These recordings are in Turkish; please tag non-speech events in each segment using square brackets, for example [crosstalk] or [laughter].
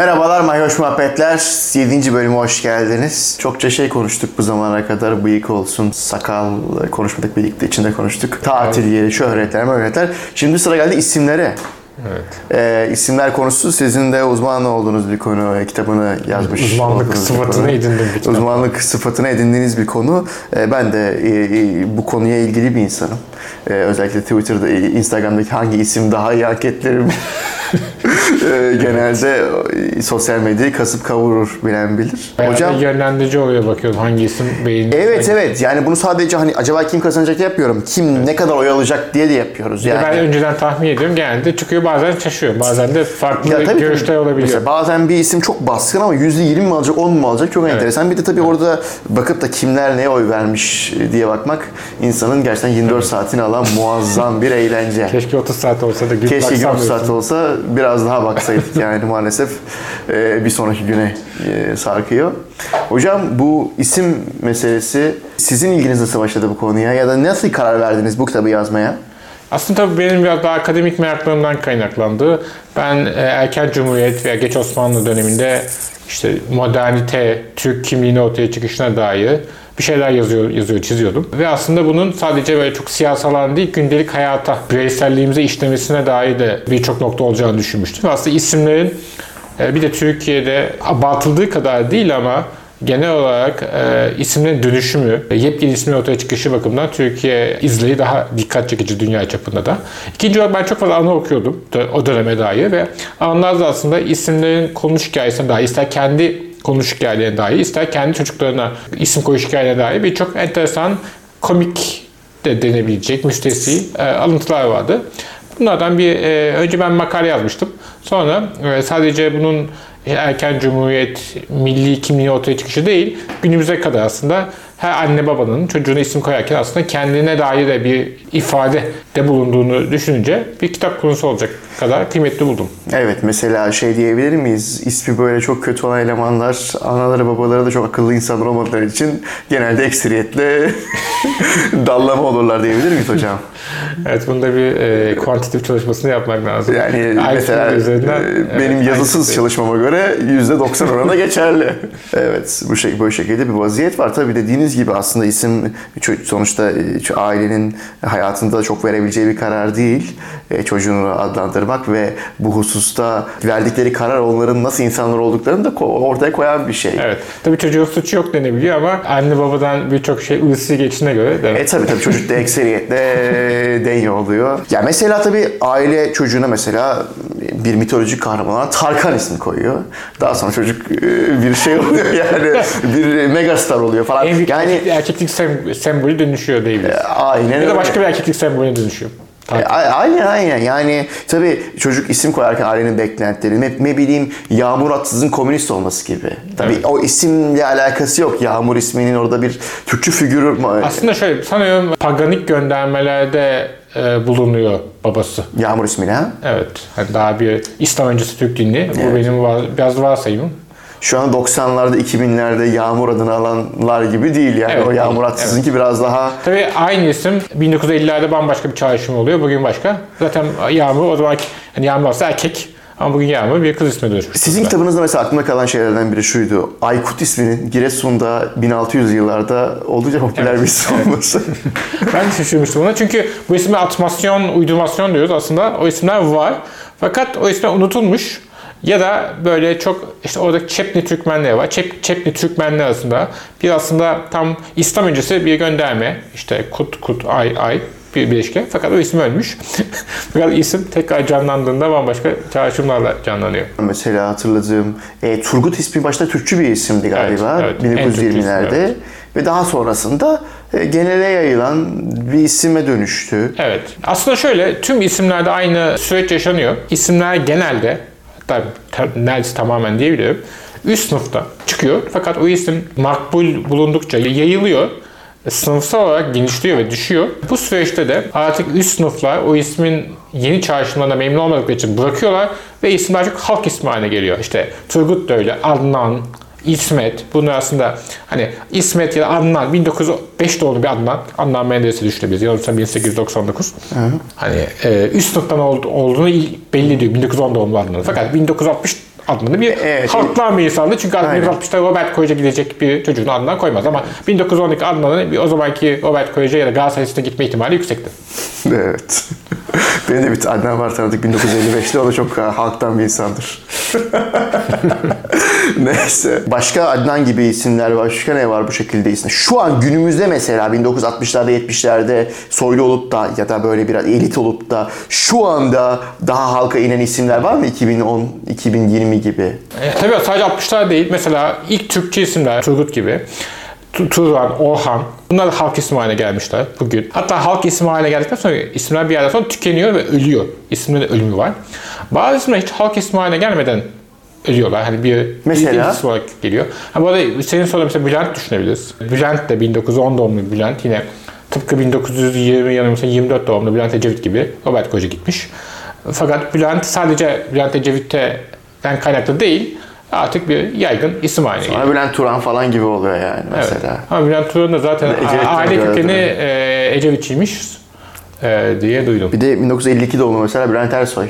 Merhabalar Mayhoş Muhabbetler. 7. bölüme hoş geldiniz. Çokça şey konuştuk bu zamana kadar. Bıyık olsun, sakal konuşmadık birlikte içinde konuştuk. Tatil yeri, şöhretler, möhretler. Şimdi sıra geldi isimlere. Evet. Ee, isimler konusu sizin de uzman olduğunuz bir konu. e, Kitabını yazmış Uzmanlık sıfatını edindim bir kitap. Uzmanlık sıfatını edindiğiniz bir konu. Ee, ben de e, e, bu konuya ilgili bir insanım. Ee, özellikle Twitter'da, e, Instagram'daki hangi isim daha iyi hak [laughs] Ee, genelde e, sosyal medyayı kasıp kavurur bilen bilir. Hocam Hocam yönlendirici oluyor bakıyorum hangi isim beğeniliyor. Evet evet yani bunu sadece hani acaba kim kazanacak diye yapıyorum. Kim ne kadar oy alacak diye de yapıyoruz yani. Ben önceden tahmin ediyorum genelde çıkıyor bazen şaşıyor. Bazen de farklı Ya tabii görüşler tabii. olabiliyor. Mesela bazen bir isim çok baskın ama %20 mi alacak 10 mu alacak çok enteresan. Bir de tabii orada bakıp da kimler neye oy vermiş diye bakmak insanın gerçekten 24 saatini alan muazzam bir eğlence. [laughs] Keşke 30 saat olsa da gün Keşke baksam 30 saat diyorsun. olsa biraz daha baksaydık [laughs] yani maalesef e, bir sonraki güne e, sarkıyor. Hocam bu isim meselesi sizin ilginiz nasıl başladı bu konuya ya da nasıl karar verdiniz bu kitabı yazmaya? Aslında tabii benim biraz daha akademik meraklarımdan kaynaklandı. Ben e, erken Cumhuriyet veya geç Osmanlı döneminde işte modernite, Türk kimliğini ortaya çıkışına dair bir şeyler yazıyor, yazıyor, çiziyordum. Ve aslında bunun sadece böyle çok siyasal alan değil, gündelik hayata, bireyselliğimize işlemesine dair de birçok nokta olacağını düşünmüştüm. Aslında isimlerin e, bir de Türkiye'de abartıldığı kadar değil ama genel olarak e, isimlerin dönüşümü, e, yepyeni ismin ortaya çıkışı bakımından Türkiye izleyi daha dikkat çekici dünya çapında da. İkinci olarak ben çok fazla anı okuyordum o döneme dair ve anılar da aslında isimlerin konuş hikayesine dair, ister kendi konuş hikayelerine dair, ister kendi çocuklarına isim koyuş hikayelerine dair birçok enteresan komik de denebilecek müstesni e, alıntılar vardı. Bunlardan bir e, önce ben makale yazmıştım. Sonra e, sadece bunun erken cumhuriyet milli kimliği ortaya çıkışı değil, günümüze kadar aslında her anne babanın çocuğuna isim koyarken aslında kendine dair de bir ifade de bulunduğunu düşününce bir kitap konusu olacak kadar kıymetli buldum. Evet mesela şey diyebilir miyiz? İsmi böyle çok kötü olan elemanlar anaları babaları da çok akıllı insanlar olmadıkları için genelde ekseriyetle [laughs] dallama olurlar diyebilir miyiz hocam? [laughs] Evet bunda bir e, kuantitatif çalışmasını yapmak lazım. Yani IQ mesela üzerinden, e, benim evet, yazısız IQ. çalışmama göre %90 oranında geçerli. [laughs] evet bu şey böyle şekilde bir vaziyet var. Tabii dediğiniz gibi aslında isim sonuçta e, ailenin hayatında çok verebileceği bir karar değil. E, Çocuğunu adlandırmak ve bu hususta verdikleri karar onların nasıl insanlar olduklarını da ortaya koyan bir şey. Evet. Tabii çocuğun suçu yok denebiliyor ama anne babadan birçok şey ırsi geçine göre de. E tabii tabii çocuk da ekseriyetle [laughs] denyo oluyor. Ya mesela tabii aile çocuğuna mesela bir mitolojik kahramana Tarkan ismi koyuyor. Daha sonra çocuk e, bir şey oluyor yani bir megastar oluyor falan. En büyük Yani erkek- erkeklik sem- sembolü dönüşüyor diyebiliriz. aynen ya öyle. da başka bir erkeklik sembolüne dönüşüyor. E, Aynen aynen yani tabii çocuk isim koyarken ailenin beklentileri ne, ne bileyim Yağmur Atsız'ın komünist olması gibi. Tabii Evet. o isimle alakası yok. Yağmur isminin orada bir Türkçü figürü Aslında şöyle sanıyorum paganik göndermelerde e, bulunuyor babası. Yağmur ismiyle ha. Evet. Hani daha bir İslam öncesi Türk dini. Bu benim var, biraz varsayımım. Şu an 90'larda 2000'lerde Yağmur adını alanlar gibi değil yani. Evet, o Yağmur değil, Atsız'ınki biraz daha Tabii aynı isim 1950'lerde bambaşka bir çağrışım oluyor. Bugün başka. Zaten Yağmur o zaman hani Yağmur aslında erkek ama bugün Yağmur bir kız ismine dönüşmüş. Sizin kitabınızda mesela aklımda kalan şeylerden biri şuydu. Aykut isminin Giresun'da 1600 yıllarda oldukça popüler bir isim olması. [laughs] Ben de şaşırmıştım ona çünkü bu isme atmasyon, uydurmasyon diyoruz aslında. O isimler var. Fakat o isimler unutulmuş. Ya da böyle çok işte oradaki Çepni Türkmenleri var. Çep, Çepni Türkmenler arasında bir aslında tam İslam öncesi bir gönderme. İşte kut kut ay ay bir bileşke. Fakat o isim ölmüş. [laughs] Fakat isim tekrar canlandığında bambaşka çağrışımlarla canlanıyor. mesela hatırladığım e, Turgut ismi başta Türkçü bir isimdi galiba Evet, evet. En Türkçü isim, 1920'lerde. evet. Ve daha sonrasında e, genele yayılan bir isime dönüştü. Evet. Aslında şöyle tüm isimlerde aynı süreç yaşanıyor. İsimler genelde hatta ta- neredeyse tamamen diyebilirim. Üst sınıfta çıkıyor. Fakat o isim makbul bulundukça yayılıyor. Sınıfsal olarak genişliyor ve düşüyor. Bu süreçte de artık üst sınıflar o ismin yeni çağrışımlarına memnun olmadıkları için bırakıyorlar ve isim daha çok halk ismi haline geliyor. İşte Turgut da öyle, Adnan, İsmet. Bunlar aslında hani İsmet ya da Adnan 1905 doğumlu bir Adnan. Adnan Menderes'i düşünebiliriz. Yanılmıyorsam 1899. Hani e, üst sınıftan ol- olduğunu belli diyor 1910 doğumlu Adnan. Fakat 1960 adını bir Evet. halktan bir insandı. Çünkü Aynen. 1960'ta Robert Koyac'a gidecek bir çocuğunu Adnan koymaz. Ama 1912 Adnan'ın bir o zamanki Robert Koyac'a ya da Galatasaray'a gitme ihtimali yüksekti. [laughs] Evet. [laughs] Benim de bir annem var tanıdık 1955'te. O da çok e, halktan bir insandır. [laughs] Neyse. Başka Adnan gibi isimler başka ne var bu şekilde isim? Şu an günümüzde mesela 1960'larda 70'lerde soylu olup da ya da böyle biraz elit olup da şu anda daha halka inen isimler var mı 2010 2020 gibi? E, tabii sadece 60'lar değil. Mesela ilk Türkçe isimler Turgut gibi. Tu- Turan, Orhan. Bunlar halk ismi haline gelmişler bugün. Hatta halk ismi haline geldikten sonra isimler bir yerden sonra tükeniyor ve ölüyor. İsimlerin ölümü var. Bazı isimler hiç halk ismi haline gelmeden ölüyorlar. Hani bir Mesela? bir isim olarak geliyor. Ha, bu arada senin sorduğun mesela Bülent düşünebiliriz. Bülent de 1910 doğumlu Bülent yine tıpkı 1920 yanılmıyorsam 24 doğumlu Bülent Ecevit gibi Robert Koca gitmiş. Fakat Bülent sadece Bülent Ecevit'ten kaynaklı değil artık bir yaygın isim haline geliyor. Ama Bülent Turan falan gibi oluyor yani Evet. mesela. Ama Bülent Turan da zaten aile kökeni e, Ecevitçiymiş e, diye duydum. Bir de 1952 doğumlu mesela Bülent Ersoy.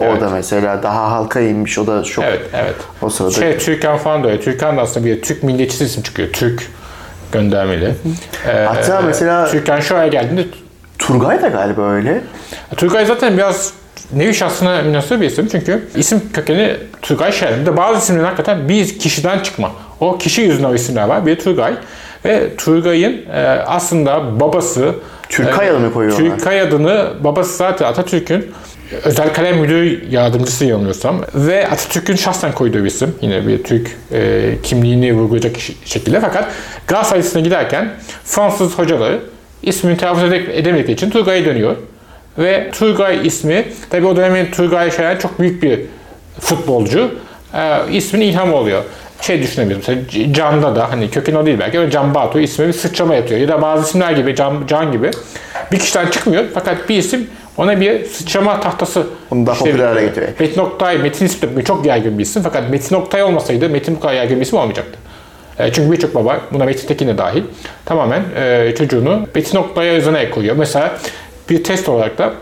O Evet. da mesela daha halka inmiş. O da çok Evet, evet. o sırada. Şey, Türkan falan da öyle. Türkan da aslında bir Türk milliyetçisi isim çıkıyor. Türk göndermeli. Ee, Hatta mesela- Türkan şu aya geldiğinde Turgay da galiba öyle. Turgay zaten biraz nevi şahsına münasır bir isim çünkü isim kökeni Turgay Şener. Bir de bazı isimlerin hakikaten bir kişiden çıkma. O kişi yüzünden o isimler var. Bir Turgay ve Turgay'ın e, aslında babası Türkay adını koyuyorlar. Türkay adını babası zaten Atatürk'ün özel kalem müdürü yardımcısı yanılmıyorsam ve Atatürk'ün şahsen koyduğu bir isim. Yine bir Türk e, kimliğini vurgulayacak şekilde fakat Galatasaray giderken Fransız hocaları ismini telaffuz ede- edemedikleri için Turgay'a dönüyor. Ve Turgay ismi, tabi o dönemin Turgay Şayan çok büyük bir futbolcu. E, isminin ilhamı oluyor. Şey düşünebiliriz mesela Can'da da hani kökeni o değil belki ama Can Batu ismi bir sıçrama yapıyor. Ya da bazı isimler gibi Can, Can gibi bir kişiden çıkmıyor fakat bir isim ona bir sıçrama tahtası Onu daha işte, popüler hale getiriyor. Metin Oktay, Metin ismi çok yaygın bir isim fakat Metin Oktay olmasaydı Metin bu kadar yaygın bir isim olmayacaktı. E, Çünkü birçok baba, buna Metin Tekin de dahil, tamamen e, çocuğunu Metin Oktay'a özene koyuyor. Mesela bir test olarak da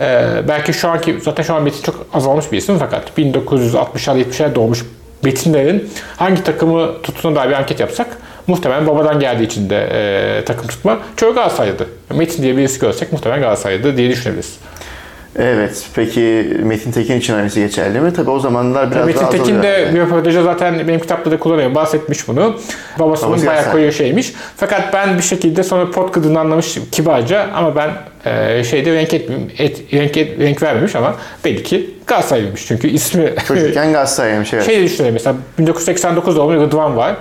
e, belki şu anki, zaten şu an Metin çok azalmış bir isim fakat 1960'lar 70'ler doğmuş Metinlerin hangi takımı tuttuğuna dair bir anket yapsak muhtemelen babadan geldiği için de e, takım tutma çoğu Galatasaray'dı. Metin diye birisi görsek muhtemelen Galatasaray'dı diye düşünebiliriz. Evet. Peki Metin Tekin için aynısı geçerli mi? Tabii o zamanlar biraz Metin daha Tekin azalıyor. de bir röportajda zaten benim kitapta da kullanıyor. Bahsetmiş bunu. Babasının Babası bayağı koyu şeymiş. Fakat ben bir şekilde sonra pot kırdığını anlamış kibarca ama ben e, şeyde renk etmeyeyim, et, renk, et- renk vermemiş ama belli ki Galatasaraylıymış. Çünkü ismi Çocukken [laughs] Galatasaray'mış evet. şey düşünelim mesela 1989 doğumlu Rıdvan var.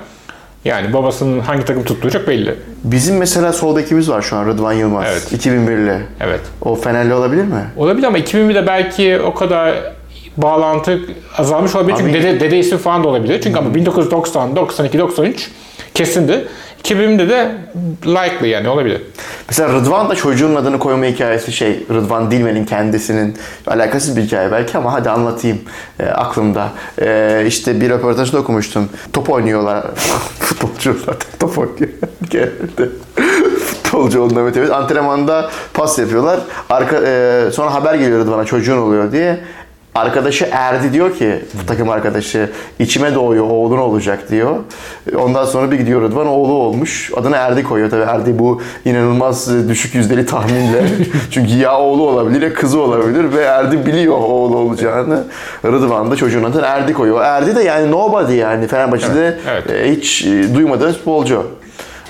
Yani babasının hangi takım tuttuğu çok belli. Bizim mesela sol bekimiz var şu an Rıdvan Yılmaz. Evet. 2001'li. Evet. O Fenerli olabilir mi? Olabilir ama 2001'de belki o kadar bağlantı azalmış olabilir. Çünkü Abi- dede, dede ismi falan da olabilir. Çünkü ama 1990, 92, 93 kesindi. 2000'de de likely yani olabilir. Mesela Rıdvan da çocuğun adını koyma hikayesi şey Rıdvan Dilmen'in kendisinin alakasız bir hikaye belki ama hadi anlatayım e, aklımda. E, işte bir röportajda okumuştum. Top oynuyorlar. [laughs] Futbolcular top oynuyor. [laughs] Futbolcu olduğunda evet, evet. Antrenmanda pas yapıyorlar. Arka, e, sonra haber geliyor Rıdvan'a çocuğun oluyor diye. Arkadaşı Erdi diyor ki, takım arkadaşı içime doğuyor oğlun olacak diyor. Ondan sonra bir gidiyor Rıdvan oğlu olmuş. Adını Erdi koyuyor tabii. Erdi bu inanılmaz düşük yüzdeli tahminle. [laughs] Çünkü ya oğlu olabilir ya kızı olabilir ve Erdi biliyor oğlu olacağını. Rıdvan da çocuğun adını Erdi koyuyor. Erdi de yani nobody yani Fenerbahçe'de Evet, e, hiç e, duymadığınız futbolcu.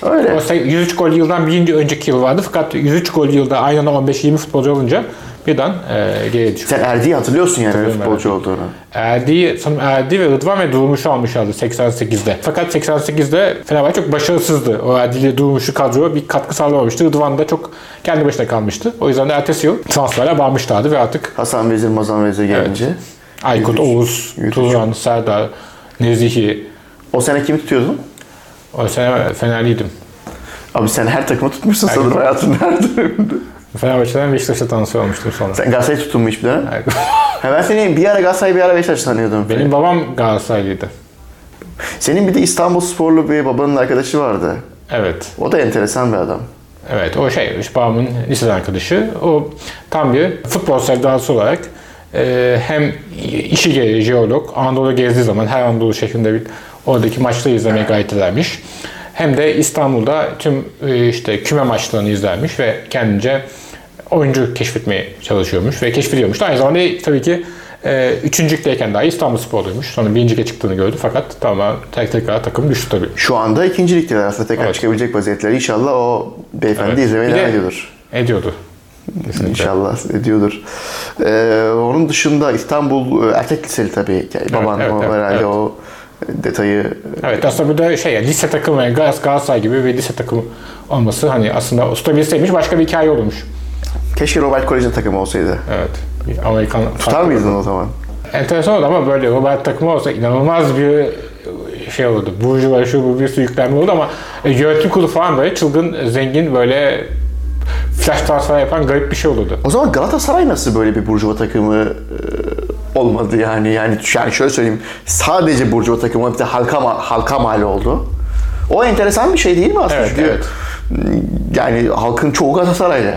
Öyle. O say- 103 gol yıldan bir önceki yıl vardı. Fakat 103 gol yılda aynı anda 15-20 futbolcu olunca birden e, geriye düştü. Sen Erdi'yi hatırlıyorsun yani Hatırlıyorum, futbolcu olduğunu. Erdi, sanırım Erdi ve Rıdvan ve Durmuş'u almışlardı 88'de. Fakat 88'de Fenerbahçe çok başarısızdı. O Erdi ile Durmuş'u kadroya bir katkı sağlamamıştı. Rıdvan da çok kendi başına kalmıştı. O yüzden de ertesi yıl transferler bağmışlardı ve artık Hasan Vezir, Mazan Vezir gelince. Aykut, Oğuz, Yürüyüş. Turan, Serdar, Nezihi. O sene kimi tutuyordun? O sene Fenerliydim. Abi sen her takımı tutmuşsun sanırım Ergen- hayatın her döneminde. Fenerbahçe'den Beşiktaş'a transfer olmuştum sonra. Sen Galatasaray'ı tuttun mu hiçbir dönem? Ha ben seni bir ara Galatasaray bir ara Beşiktaş sanıyordum. Benim babam Galatasaraylıydı. Senin bir de İstanbul sporlu bir babanın arkadaşı vardı. Evet. O da enteresan bir adam. Evet o şey babamın liseden arkadaşı. O tam bir futbol sevdalısı olarak e, hem işi gereği jeolog Anadolu gezdiği zaman her Anadolu şehrinde bir oradaki maçları izlemeye gayret edermiş. Hem de İstanbul'da tüm e, işte küme maçlarını izlermiş ve kendince oyuncu keşfetmeye çalışıyormuş ve keşfediyormuş. Aynı zamanda tabii ki e, üçüncülükteyken dahi İstanbul Spor'duymuş. Sonra birincilikte çıktığını gördü fakat tamamen tek tekrar takım düştü tabii. Şu anda ikinci ligdeler aslında tekrar Evet. çıkabilecek vaziyetleri. İnşallah o beyefendi Evet. izlemeye devam ediyordur. Ediyordu. Kesinlikle. İnşallah ediyordur. Ee, onun dışında İstanbul e, erkek liseli tabii. Yani baban evet, o evet, herhalde evet. o detayı Evet aslında bu da şey yani lise takımı yani Gal- Galatasaray gibi bir lise takımı olması hani aslında tutabilseymiş başka bir hikaye olurmuş. Keşke Robert Kolej'in takımı olsaydı. Evet. Amerikan Tutar mıydın o zaman? Enteresan oldu ama böyle Robert takımı olsa inanılmaz bir şey olurdu. Burjuva şu bu bir sürü yüklenme oldu ama e, yönetim kurulu falan böyle çılgın, zengin böyle flash transfer yapan garip bir şey olurdu. O zaman Galatasaray nasıl böyle bir Burjuva takımı e, olmadı yani? Yani yani şöyle söyleyeyim. Sadece Burjuva takımı bir de halka halka mal oldu. O enteresan bir şey değil mi aslında? Evet, Çünkü evet. yani halkın çoğu Galatasaraylı.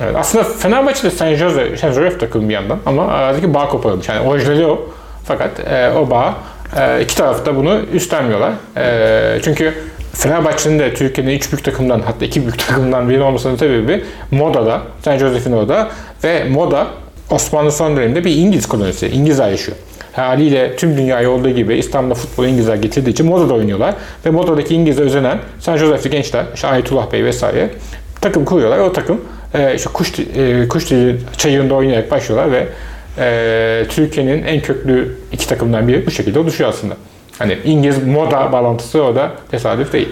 Evet, aslında Fenerbahçe de Saint Jose, Saint Joseph takımı bir yandan ama aradaki bağ koparılmış. Yani orijinali o. Fakat e, o bağ e, iki taraf da bunu üstlenmiyorlar. E, çünkü Fenerbahçe'nin de Türkiye'nin üç büyük takımdan hatta iki büyük [laughs] takımdan biri olmasının sebebi Moda'da, Saint Joseph'in orada ve Moda Osmanlı son döneminde bir İngiliz kolonisi. İngilizler yaşıyor. Haliyle tüm dünyaya olduğu gibi İstanbul'da futbolu İngilizler getirdiği için Moda'da oynuyorlar. Ve Moda'daki İngiliz'e özenen Saint Joseph'li gençler, işte Ayetullah Bey vesaire takım kuruyorlar. O takım e, işte kuş, e, kuş çayırında oynayarak başlıyorlar ve e, Türkiye'nin en köklü iki takımdan biri bu şekilde oluşuyor aslında. Hani İngiliz moda bağlantısı orada tesadüf değil.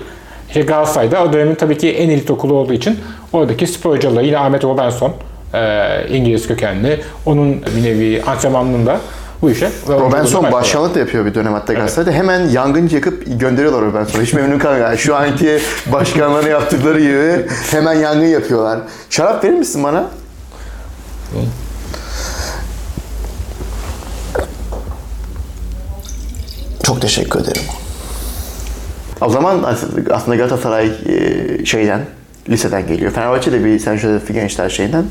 İşte Galatasaray'da o dönemin tabii ki en elit okulu olduğu için oradaki spor hocaları yine Ahmet Robinson e, İngiliz kökenli. Onun bir nevi antrenmanlığında bu işe. Robinson başkanlık da yapıyor bir dönem hatta Galatasaray'da. Hemen yangın yakıp gönderiyorlar Robinson'u. Hiç memnun kalmıyor. Yani şu anki [laughs] başkanların yaptıkları gibi hemen yangın yapıyorlar. Şarap verir misin bana? Çok teşekkür ederim. O zaman aslında Galatasaray e, şeyden, liseden geliyor. Fenerbahçe de bir Sen Joseph Gençler şeyden.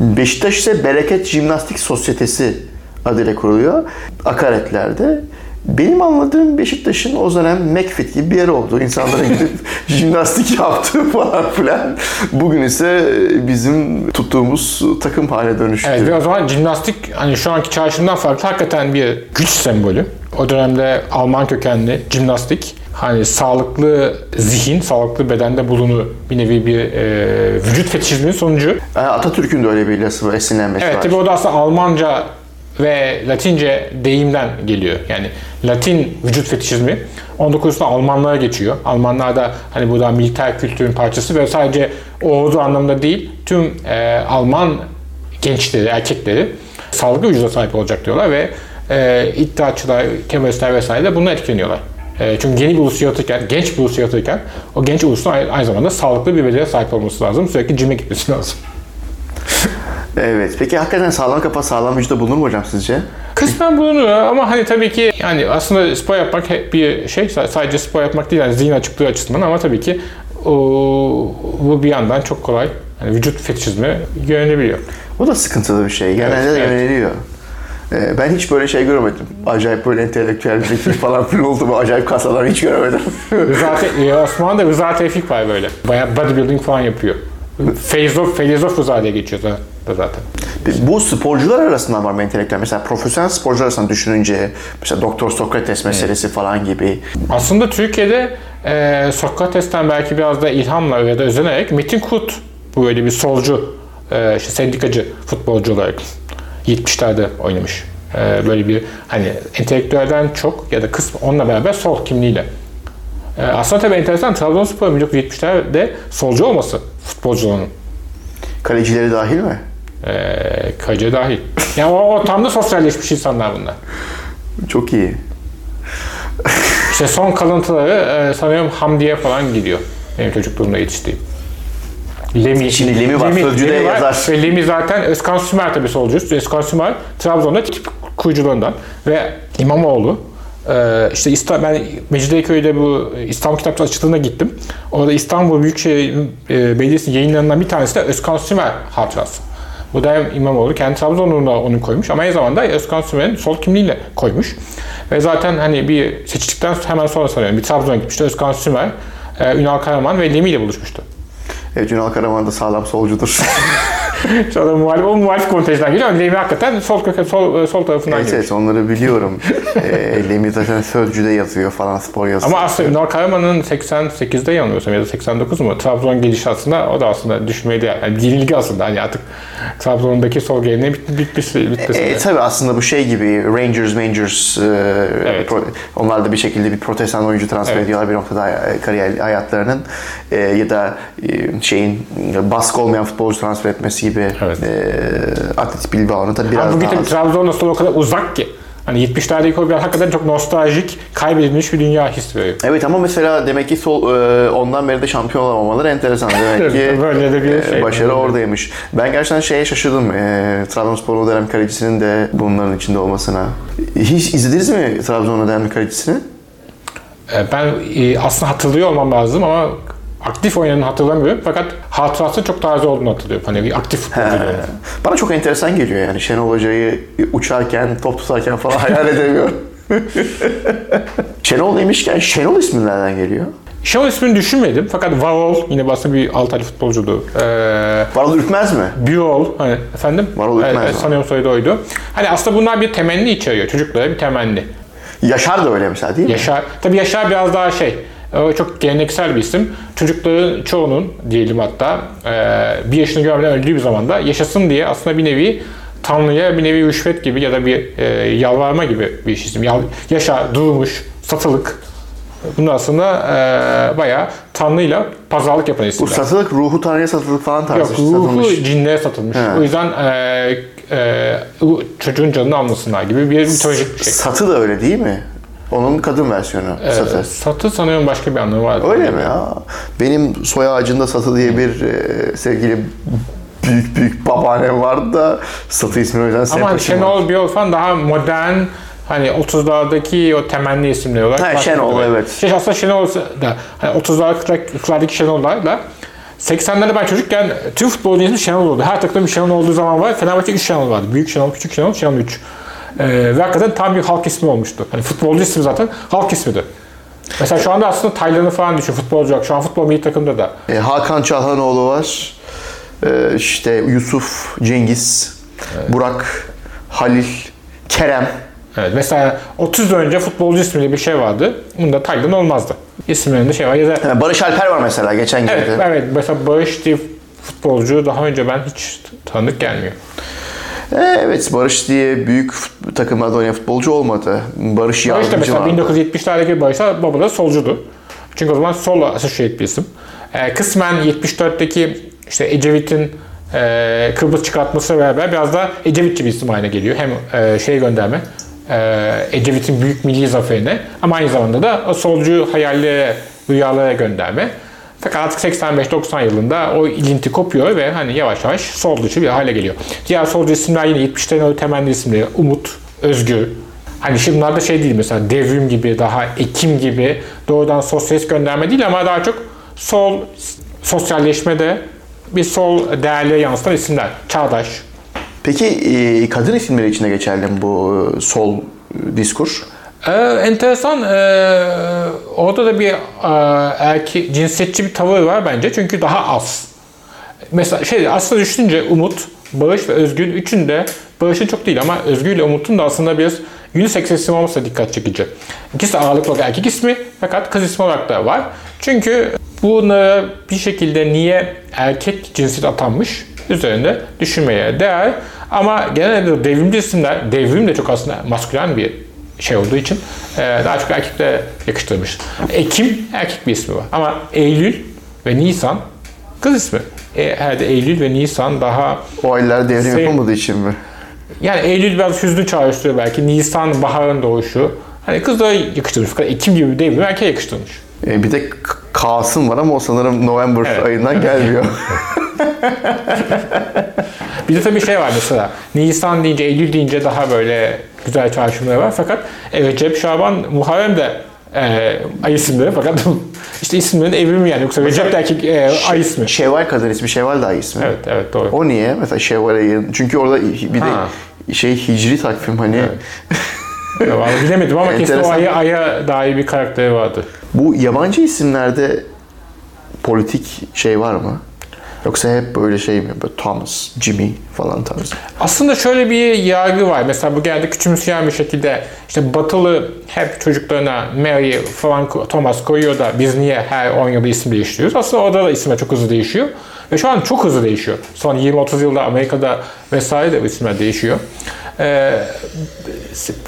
Beşiktaş ise Bereket Jimnastik Sosyetesi adıyla kuruluyor. Akaretlerde. Benim anladığım Beşiktaş'ın o dönem McFit gibi bir yer oldu. İnsanlara gidip [laughs] jimnastik yaptığı falan filan. Bugün ise bizim tuttuğumuz takım haline dönüştü. Evet ve o zaman jimnastik hani şu anki çağrışımdan farklı hakikaten bir güç sembolü. O dönemde Alman kökenli jimnastik hani sağlıklı zihin, sağlıklı bedende bulunu bir nevi bir e, vücut fetişizminin sonucu. E, Atatürk'ün de öyle bir lafı var, esinlenmesi Evet var. tabii o da aslında Almanca ve Latince deyimden geliyor. Yani Latin vücut fetişizmi 19. yüzyılda Almanlara geçiyor. Almanlar da hani bu da militer kültürün parçası ve sadece o olduğu anlamda değil tüm e, Alman gençleri, erkekleri sağlıklı vücuda sahip olacak diyorlar ve e, iddiaçılar, Kemalistler vesaire de bundan etkileniyorlar. E, çünkü yeni bir ulus yaratırken, genç bir ulus yaratırken o genç ulusun aynı aynı zamanda sağlıklı bir bedene sahip olması lazım. Sürekli cime gitmesi [laughs] lazım. Evet. Peki hakikaten sağlam kafa sağlam vücuda bulunur mu hocam sizce? Kısmen bulunuyor ama hani tabii ki yani aslında spor yapmak bir şey sadece spor yapmak değil yani zihin açıklığı açısından ama tabii ki o, bu bir yandan çok kolay yani vücut fetişizmi yönelebiliyor. O da sıkıntılı bir şey. Genelde Evet, evet. yöneliyor. Ee, Ben hiç böyle şey görmedim. Acayip böyle entelektüel zeki falan filan oldu mu? Acayip kasalar hiç görmedim. [laughs] Rıza Te- e, Osmanlı'da Rıza Tevfik var böyle. Bayağı bodybuilding falan yapıyor. Feyzof, Felizof Rıza diye geçiyor zaten. Zaten. Bu sporcular arasında var mı entelektüel? Mesela profesyonel sporcular arasında düşününce mesela Doktor Sokrates meselesi falan gibi. Aslında Türkiye'de e, Sokrates'ten belki biraz da ilhamla ya da özenerek Metin Kut bu böyle bir solcu, e, işte sendikacı futbolcu olarak 70'lerde oynamış. E, böyle bir hani entelektüelden çok ya da kısmı onunla beraber sol kimliğiyle. E, aslında tabii enteresan Trabzonspor'un 1970'lerde solcu olması futbolcuların. Kalecileri dahil mi? E, Kacı dahil. Yani o ortamda sosyalleşmiş insanlar bunlar. Çok iyi. İşte son kalıntıları e, sanıyorum Hamdi'ye falan gidiyor. Benim çocukluğumda yetiştiğim. Lemi, Şimdi Lemi var, Sözcü'de Lemi yazar. Ve Lemi zaten Özkan Sümer tabii solcu. Özkan Sümer Trabzon'da tip kuyucularından. Ve İmamoğlu Ee, işte İstanbul, ben Mecidiyeköy'de bu İstanbul Kitapçı açıklığına gittim. Orada İstanbul Büyükşehir e, Belediyesi'nin yayınlarından bir tanesi de Özkan Sümer hatırası. Bu da İmamoğlu kendi Trabzon'unda onu koymuş ama aynı zamanda Özkan Sümer'in sol kimliğiyle koymuş. Ve zaten hani bir seçildikten hemen sonra sanıyorum bir Trabzon'a gitmişti Özkan Sümer, e, Ünal Karaman ve Lemi ile buluşmuştu. Evet Ünal Karaman da sağlam solcudur. [laughs] Sonra muhalif, o muhalif kontenjandan geliyor ama Lemi hakikaten sol, köke, sol, sol tarafından evet, geliyor. evet onları biliyorum. [laughs] e, Lemi zaten Sözcü'de yazıyor falan spor yazısı. Ama aslında Ünal Karaman'ın 88'de yanılmıyorsam ya da 89 mu? Trabzon gelişi aslında o da aslında düşmeydi. Yani yenilgi aslında hani artık Trabzon'daki sol geleneği bit, bitmiş, bitmesi. E, tabii aslında bu şey gibi Rangers, Rangers e, Evet. pro- onlar da bir şekilde bir protestan oyuncu transfer Evet. ediyorlar bir noktada hay- kariyer hayatlarının E, ya da e, şeyin e, baskı olmayan futbolcu transfer etmesi gibi Evet. e, Atletik Bilbao'nun tabii biraz Ama bugün daha tabii Trabzon'la sol o kadar uzak ki. Hani 70'lerdeki o biraz hakikaten çok nostaljik, kaybedilmiş bir dünya hissi veriyor. Evet ama mesela demek ki sol, e, ondan beri de şampiyon olamamaları enteresan. Demek ki Böyle de bir e, şey. başarı oradaymış. Ben gerçekten şeye şaşırdım. E, Trabzonspor'un o dönem kalecisinin de bunların içinde olmasına. Hiç izlediniz mi Trabzon'un o dönem kalecisini? Ee, Ben e, aslında hatırlıyor olmam lazım ama aktif oynayanı hatırlamıyorum. Fakat hatırası çok taze olduğunu hatırlıyorum. Hani bir aktif futbolcu. Bana çok enteresan geliyor yani Şenol Hoca'yı uçarken, top tutarken falan hayal edemiyorum. [laughs] Şenol demişken Şenol ismi nereden geliyor? Şenol ismini düşünmedim fakat Varol yine aslında bir Altaylı futbolcuydu. Ee, Varol Ürkmez mi? Biol, hani efendim? Varol Ürkmez Evet, var. sanıyorum soyadı oydu. Hani aslında bunlar bir temenni içeriyor. Çocuklara bir temenni. Yaşar da öyle mesela değil mi? Yaşar, tabii Yaşar biraz daha şey, çok geleneksel bir isim. Çocukların çoğunun diyelim hatta e, bir yaşını görmeden öldüğü bir zamanda yaşasın diye aslında bir nevi Tanrı'ya bir nevi rüşvet gibi ya da bir e, yalvarma gibi bir isim. Yal, yaşa, durmuş, satılık. Bunlar aslında e, bayağı Tanrı'yla pazarlık yapan Bu isimler. satılık ruhu tanrıya satılık falan tarzı Yok, ruhu satılmış. cinlere satılmış. He. O yüzden e, e, bu çocuğun canını almasınlar gibi bir mitolojik bir şey. Satı da öyle değil mi? Onun kadın versiyonu satı. E, satı sanıyorum başka bir anlamı var. Öyle mi ya? Benim soy ağacında Satı diye bir e, sevgili büyük büyük babaannem vardı da Satı ismini o yüzden Ama. Şenol Biol falan daha modern hani 30'lardaki o temenni isimleri olarak. Ha, Şenol, bir- evet. Şey aslında Şenol da hani 30'larda 40'lardaki Şenol'larla 80'lerde ben çocukken Türk futbolu ismi Şenol oldu. Her takımda bir Şenol olduğu zaman var. Fenerbahçe 3 Şenol vardı. Büyük Şenol, Küçük Şenol, Şenol 3. Ee, ve hakikaten tam bir halk ismi olmuştu. Hani futbolcu ismi zaten halk ismidir. Mesela şu anda aslında Taylan'ı falan düşün futbolcu yok. Şu an futbol milli takımda da. E, Hakan Çalhanoğlu var. E, işte Yusuf, Cengiz, Burak, Halil, Kerem. Evet, mesela 30 yıl önce futbolcu ismi diye bir şey vardı. Bunda Taylan olmazdı. İsimlerinde şey var ya da Ha, Barış Alper var mesela geçen Evet, girdi. evet. Mesela Barış diye futbolcu daha önce ben hiç tanıdık gelmiyor. Evet Barış diye büyük takımlarda oynayan futbolcu olmadı. Barış Barış da yardımcı mesela vardı. 1970'lerdeki Barış'ta baba da solcudu. Çünkü o zaman sol associate bir isim. Ee, kısmen 74'teki işte Ecevit'in e, Kıbrıs çıkartması beraber biraz da Ecevitçi bir isim haline geliyor. Hem e, şey gönderme, e, Ecevit'in büyük milli zaferine ama aynı zamanda da o solcu hayallere, rüyalara gönderme. Fakat artık 85-90 yılında o ilinti kopuyor ve hani yavaş yavaş sol dışı bir hale geliyor. Diğer solcu isimler yine 70'lerin o temelli isimleri. Umut, Özgür. Hani şimdi bunlar da şey değil mesela devrim gibi, daha ekim gibi doğrudan sosyalist gönderme değil ama daha çok sol sosyalleşmede bir sol değerleri yansıtan isimler. Çağdaş. Peki e, kadın isimleri içinde geçerli mi bu e, sol e, diskur? Ee, enteresan. Ee, orada da bir e, erki, cinsiyetçi bir tavır var bence. Çünkü daha az. Mesela şey aslında düşününce Umut, Barış ve Özgül üçünde Barış'ın çok değil ama Özgür ile Umut'un da aslında biraz unisex isim olması da dikkat çekici. İkisi de ağırlıklı olarak erkek ismi fakat kız ismi olarak da var. Çünkü bunlara bir şekilde niye erkek cinsiyet atanmış üzerinde düşünmeye değer. Ama genelde devrimci isimler, devrim de çok aslında maskülen bir şey olduğu için e, daha çok erkekle yakıştırmış. Ekim erkek bir ismi var ama Eylül ve Nisan kız ismi. E, herhalde Eylül ve Nisan daha O aylar devrim Şey- yapılmadığı için mi? yani Eylül biraz hüznü çağrıştırıyor belki. Nisan baharın doğuşu. Hani kızlara yakıştırmış. Ekim gibi bir devrim erkeğe yakıştırmış. E, bir de Kasım var ama o sanırım November Evet. ayından [laughs] gelmiyor. [laughs] [laughs] Bir de tabii şey var mesela. Nisan deyince, Eylül deyince daha böyle güzel çağrışımları var. Fakat Recep, Şaban, Muharrem de e, ay isimleri. Fakat [laughs] işte isimlerin evrimi yani. Yoksa Recep de erkek e, ay ismi. Şevval kadın ismi, Şevval de ay ismi. Evet, evet doğru. O niye? Mesela Şevval ayı. Çünkü orada bir de Ha. şey hicri takvim hani [laughs] Ya, vallahi bilemedim ama kesin o aya, aya dair bir karakteri vardı. bu yabancı isimlerde politik şey var mı? Yoksa hep böyle şey mi? Böyle Thomas, Jimmy falan tarzı. Aslında şöyle bir yargı var. Mesela bu genelde küçümseyen bir şekilde işte batılı hep çocuklarına Mary falan Thomas koyuyor da biz niye her 10 yılda isim değiştiriyoruz? Aslında orada da isimler çok hızlı değişiyor. Ve şu an çok hızlı değişiyor. Son 20-30 yılda Amerika'da vesaire de isimler değişiyor. Ee,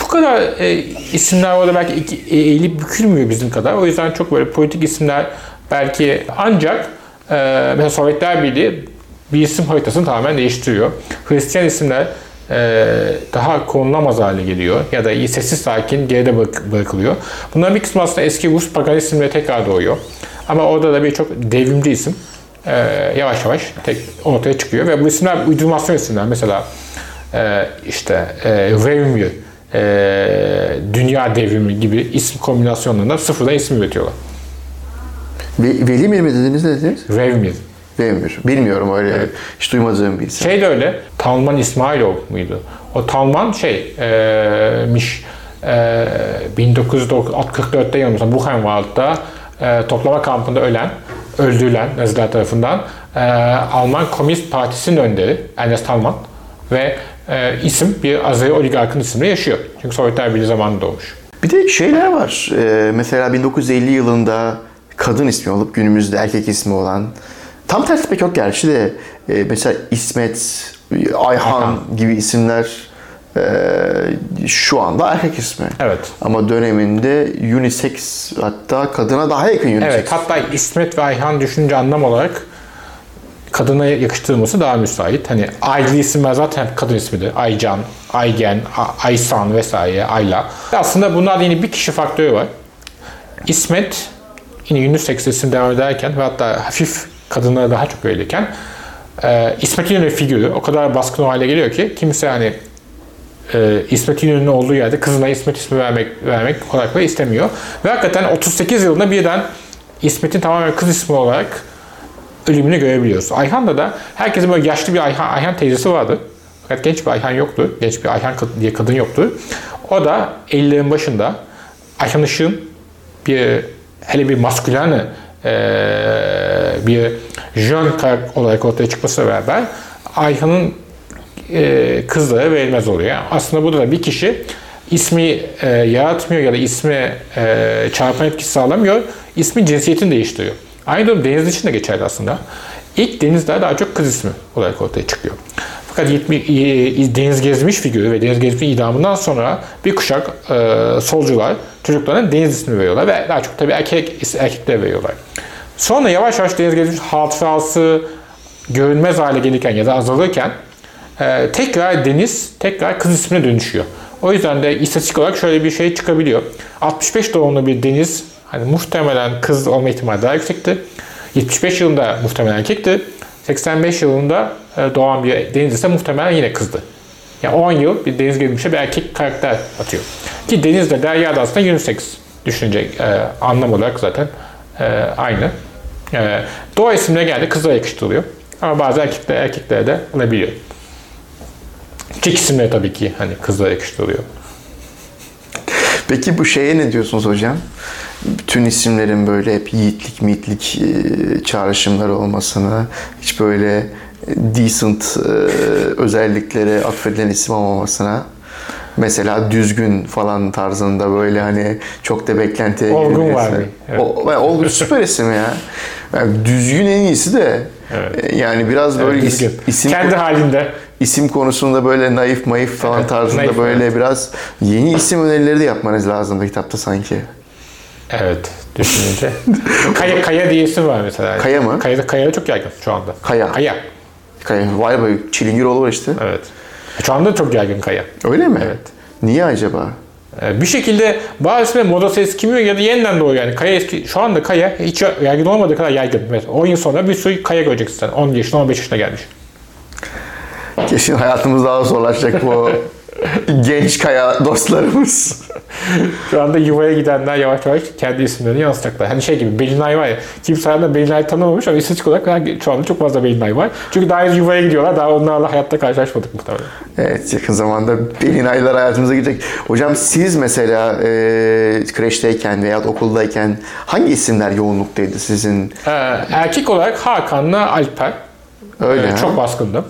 bu kadar e, isimler orada belki e, eğilip bükülmüyor bizim kadar. O yüzden çok böyle politik isimler belki ancak e, mesela Sovyetler Birliği bir isim haritasını tamamen değiştiriyor. Hristiyan isimler e, daha konulamaz hale geliyor ya da sessiz sakin geride bırak- bırakılıyor. Bunların bir kısmı aslında eski Rus pagan isimleri tekrar doğuyor. Ama orada da birçok devrimci isim e, yavaş yavaş tek ortaya çıkıyor ve bu isimler uydurmasyon isimler. Mesela e, işte e, Dünya Devrimi gibi isim kombinasyonlarında sıfırdan isim üretiyorlar. Ve, Velimir mi dediniz ne dediniz? Revmir. Velimir. Bilmiyorum öyle hiç duymadığım bir isim. Şey de öyle, Talman İsmailov muydu? O Talman şey, e, miş, e, 1944'te yanılmıyorsam Buchenwald'da e, toplama kampında ölen, öldürülen Naziler tarafından e, Alman Komünist Partisi'nin önderi Ernest Talman ve e, isim bir Azeri oligarkın isminde yaşıyor. Çünkü Sovyetler Birliği zamanında doğmuş. Bir de şeyler var. Ee, mesela 1950 yılında kadın ismi olup günümüzde erkek ismi olan. Tam tersi pek yok gerçi de. e, mesela İsmet, Ayhan Ayhan. gibi isimler e, şu anda erkek ismi. Evet. Ama döneminde unisex hatta kadına daha yakın unisex. Evet, hatta İsmet ve Ayhan düşünce anlam olarak kadına yakıştırılması daha müsait. Hani Aylı isimler zaten hep kadın ismidir. Aycan, Aygen, Aysan vesaire, Ayla. Aslında bunlarda yine bir kişi faktörü var. İsmet yine unisex isim devam ederken ve hatta hafif kadınlara daha çok öyleyken e, İsmet İnönü figürü o kadar baskın o hale geliyor ki kimse hani e, İsmet İnönü'nün olduğu yerde kızına İsmet ismi vermek vermek kolay kolay istemiyor. Ve hakikaten 38 yılında birden İsmet'in tamamen kız ismi olarak ölümünü görebiliyoruz. Ayhan'da da herkesin böyle yaşlı bir Ayhan, Ayhan teyzesi vardı. Fakat genç bir Ayhan yoktu. Genç bir Ayhan diye kadın yoktu. O da 50'lerin başında Ayhan Işık'ın bir hele bir maskülen bir jön olarak ortaya çıkmasıyla beraber Ayhan'ın e, kızlara verilmez oluyor. Aslında burada da bir kişi ismi e, yaratmıyor ya da ismi e, çarpan etkisi sağlamıyor. İsmi cinsiyetini değiştiriyor. Aynı durum deniz için de geçerli aslında. İlk denizler daha çok kız ismi olarak ortaya çıkıyor. Fakat 70, e, deniz gezmiş figürü ve deniz gezmiş idamından sonra bir kuşak e, solcular çocuklarına deniz ismi veriyorlar ve daha çok tabii erkek erkeklere veriyorlar. Sonra yavaş yavaş deniz gezmiş hatırası görünmez hale gelirken ya da azalırken e, tekrar deniz tekrar kız ismine dönüşüyor. O yüzden de istatistik olarak şöyle bir şey çıkabiliyor. 65 doğumlu bir deniz hani muhtemelen kız olma ihtimali daha yüksekti. 75 yılında muhtemelen erkekti. 85 yılında e, doğan bir deniz ise muhtemelen yine kızdı. Yani 10 yıl bir deniz gezmişe bir erkek karakter atıyor. Ki denizde deryada aslında unisex düşünecek e, anlam olarak zaten e, aynı. E, doğa isimleri geldi kızlara yakıştırılıyor. Ama bazı erkekler erkeklere de olabiliyor. Çift isimleri tabii ki hani kızlara yakıştırılıyor. Peki bu şeye ne diyorsunuz hocam? Bütün isimlerin böyle hep yiğitlik, mitlik e, çağrışımları olmasına, hiç böyle decent e, özelliklere atfedilen isim olmamasına. Mesela düzgün falan tarzında böyle hani çok da beklentiye Olgun var bir, evet. O, yani olgun süper isim ya. Yani düzgün en iyisi de Evet. e, yani biraz böyle is- Düzgün. isim Kendi halinde. isim konusunda böyle naif mayıf falan Evet, tarzında naif, böyle biraz yeni isim önerileri de yapmanız lazım bu kitapta sanki. Evet düşününce. [laughs] kaya, kaya diye isim var mesela. Kaya mı? Kaya, kaya çok yaygın şu anda. Kaya. Kaya. Kaya, vay be Çilingiroğlu var işte. Evet. Şu anda çok yaygın kaya. Öyle mi? Evet. Niye acaba? E, Bir şekilde bazı modası eskimiyor ya da yeniden doğuyor yani. Kaya eski, şu anda Kaya hiç yaygın olmadığı kadar yaygın. Mesela 10 yıl sonra bir sürü Kaya göreceksin sen. 10 yaşına 15 yaşına gelmiş. Kesin hayatımız daha zorlaşacak bu [laughs] [laughs] genç kaya dostlarımız. [laughs] Şu anda yuvaya gidenler yavaş yavaş kendi isimlerini yansıtacaklar. Hani şey gibi Belinay var ya. Kimse hayatında Belinay tanımamış ama istatistik olarak şu anda çok fazla Belinay var. Çünkü daha yuvaya gidiyorlar. Daha onlarla hayatta karşılaşmadık muhtemelen. Evet yakın zamanda Pelin Aylar hayatımıza girecek. Hocam siz mesela e, kreşteyken veya okuldayken hangi isimler yoğunluktaydı sizin? Ee, erkek olarak Hakan'la Alper. Öyle Ee, çok baskındı.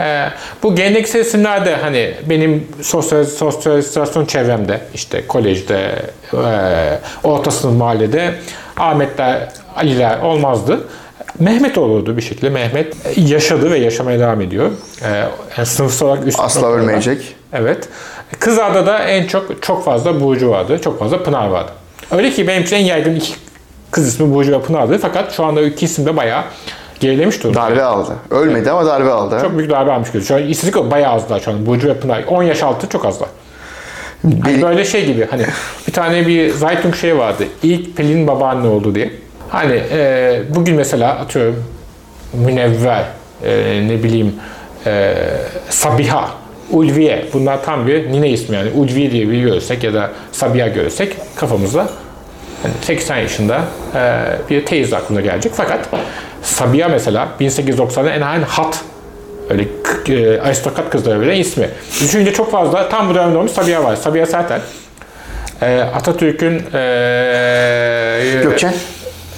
Ee, bu geleneksel isimler de hani benim sosyal, sosyalizasyon çevremde işte kolejde, e, orta sınıf mahallede Ahmetler, Aliler olmazdı. Mehmet olurdu bir şekilde. Mehmet yaşadı ve yaşamaya devam ediyor. Ee, yani sınıfsal olarak üst Asla ölmeyecek. Evet. Kızlarda en çok çok fazla Burcu vardı. Çok fazla Pınar vardı. Öyle ki benim için en yaygın iki kız ismi Burcu ve Pınar'dı. Fakat şu anda iki isim de bayağı gerilemiş durumda. Darbe aldı. Ölmedi ama darbe aldı. Çok büyük darbe almış gözüküyor. Şu an istatistik olarak bayağı azlar şu an. Burcu ve Pınar. 10 yaş altı çok azlar. Hani Bir- böyle şey gibi hani bir tane bir Zaytung şey vardı. İlk Pelin babaanne oldu diye. Hani e, bugün mesela atıyorum Münevver, e, ne bileyim e, Sabiha, Ulviye. Bunlar tam bir nine ismi yani. Ulviye diye bir görsek ya da Sabiha görsek kafamızda hani 80 yaşında e, bir teyze aklına gelecek. Fakat Sabiha mesela 1890'da en aynı hat öyle e, aristokrat kızlara bile ismi. Düşününce çok fazla tam bu dönemde olmuş Sabiha var. Sabiha zaten e, Atatürk'ün e, Gökçen.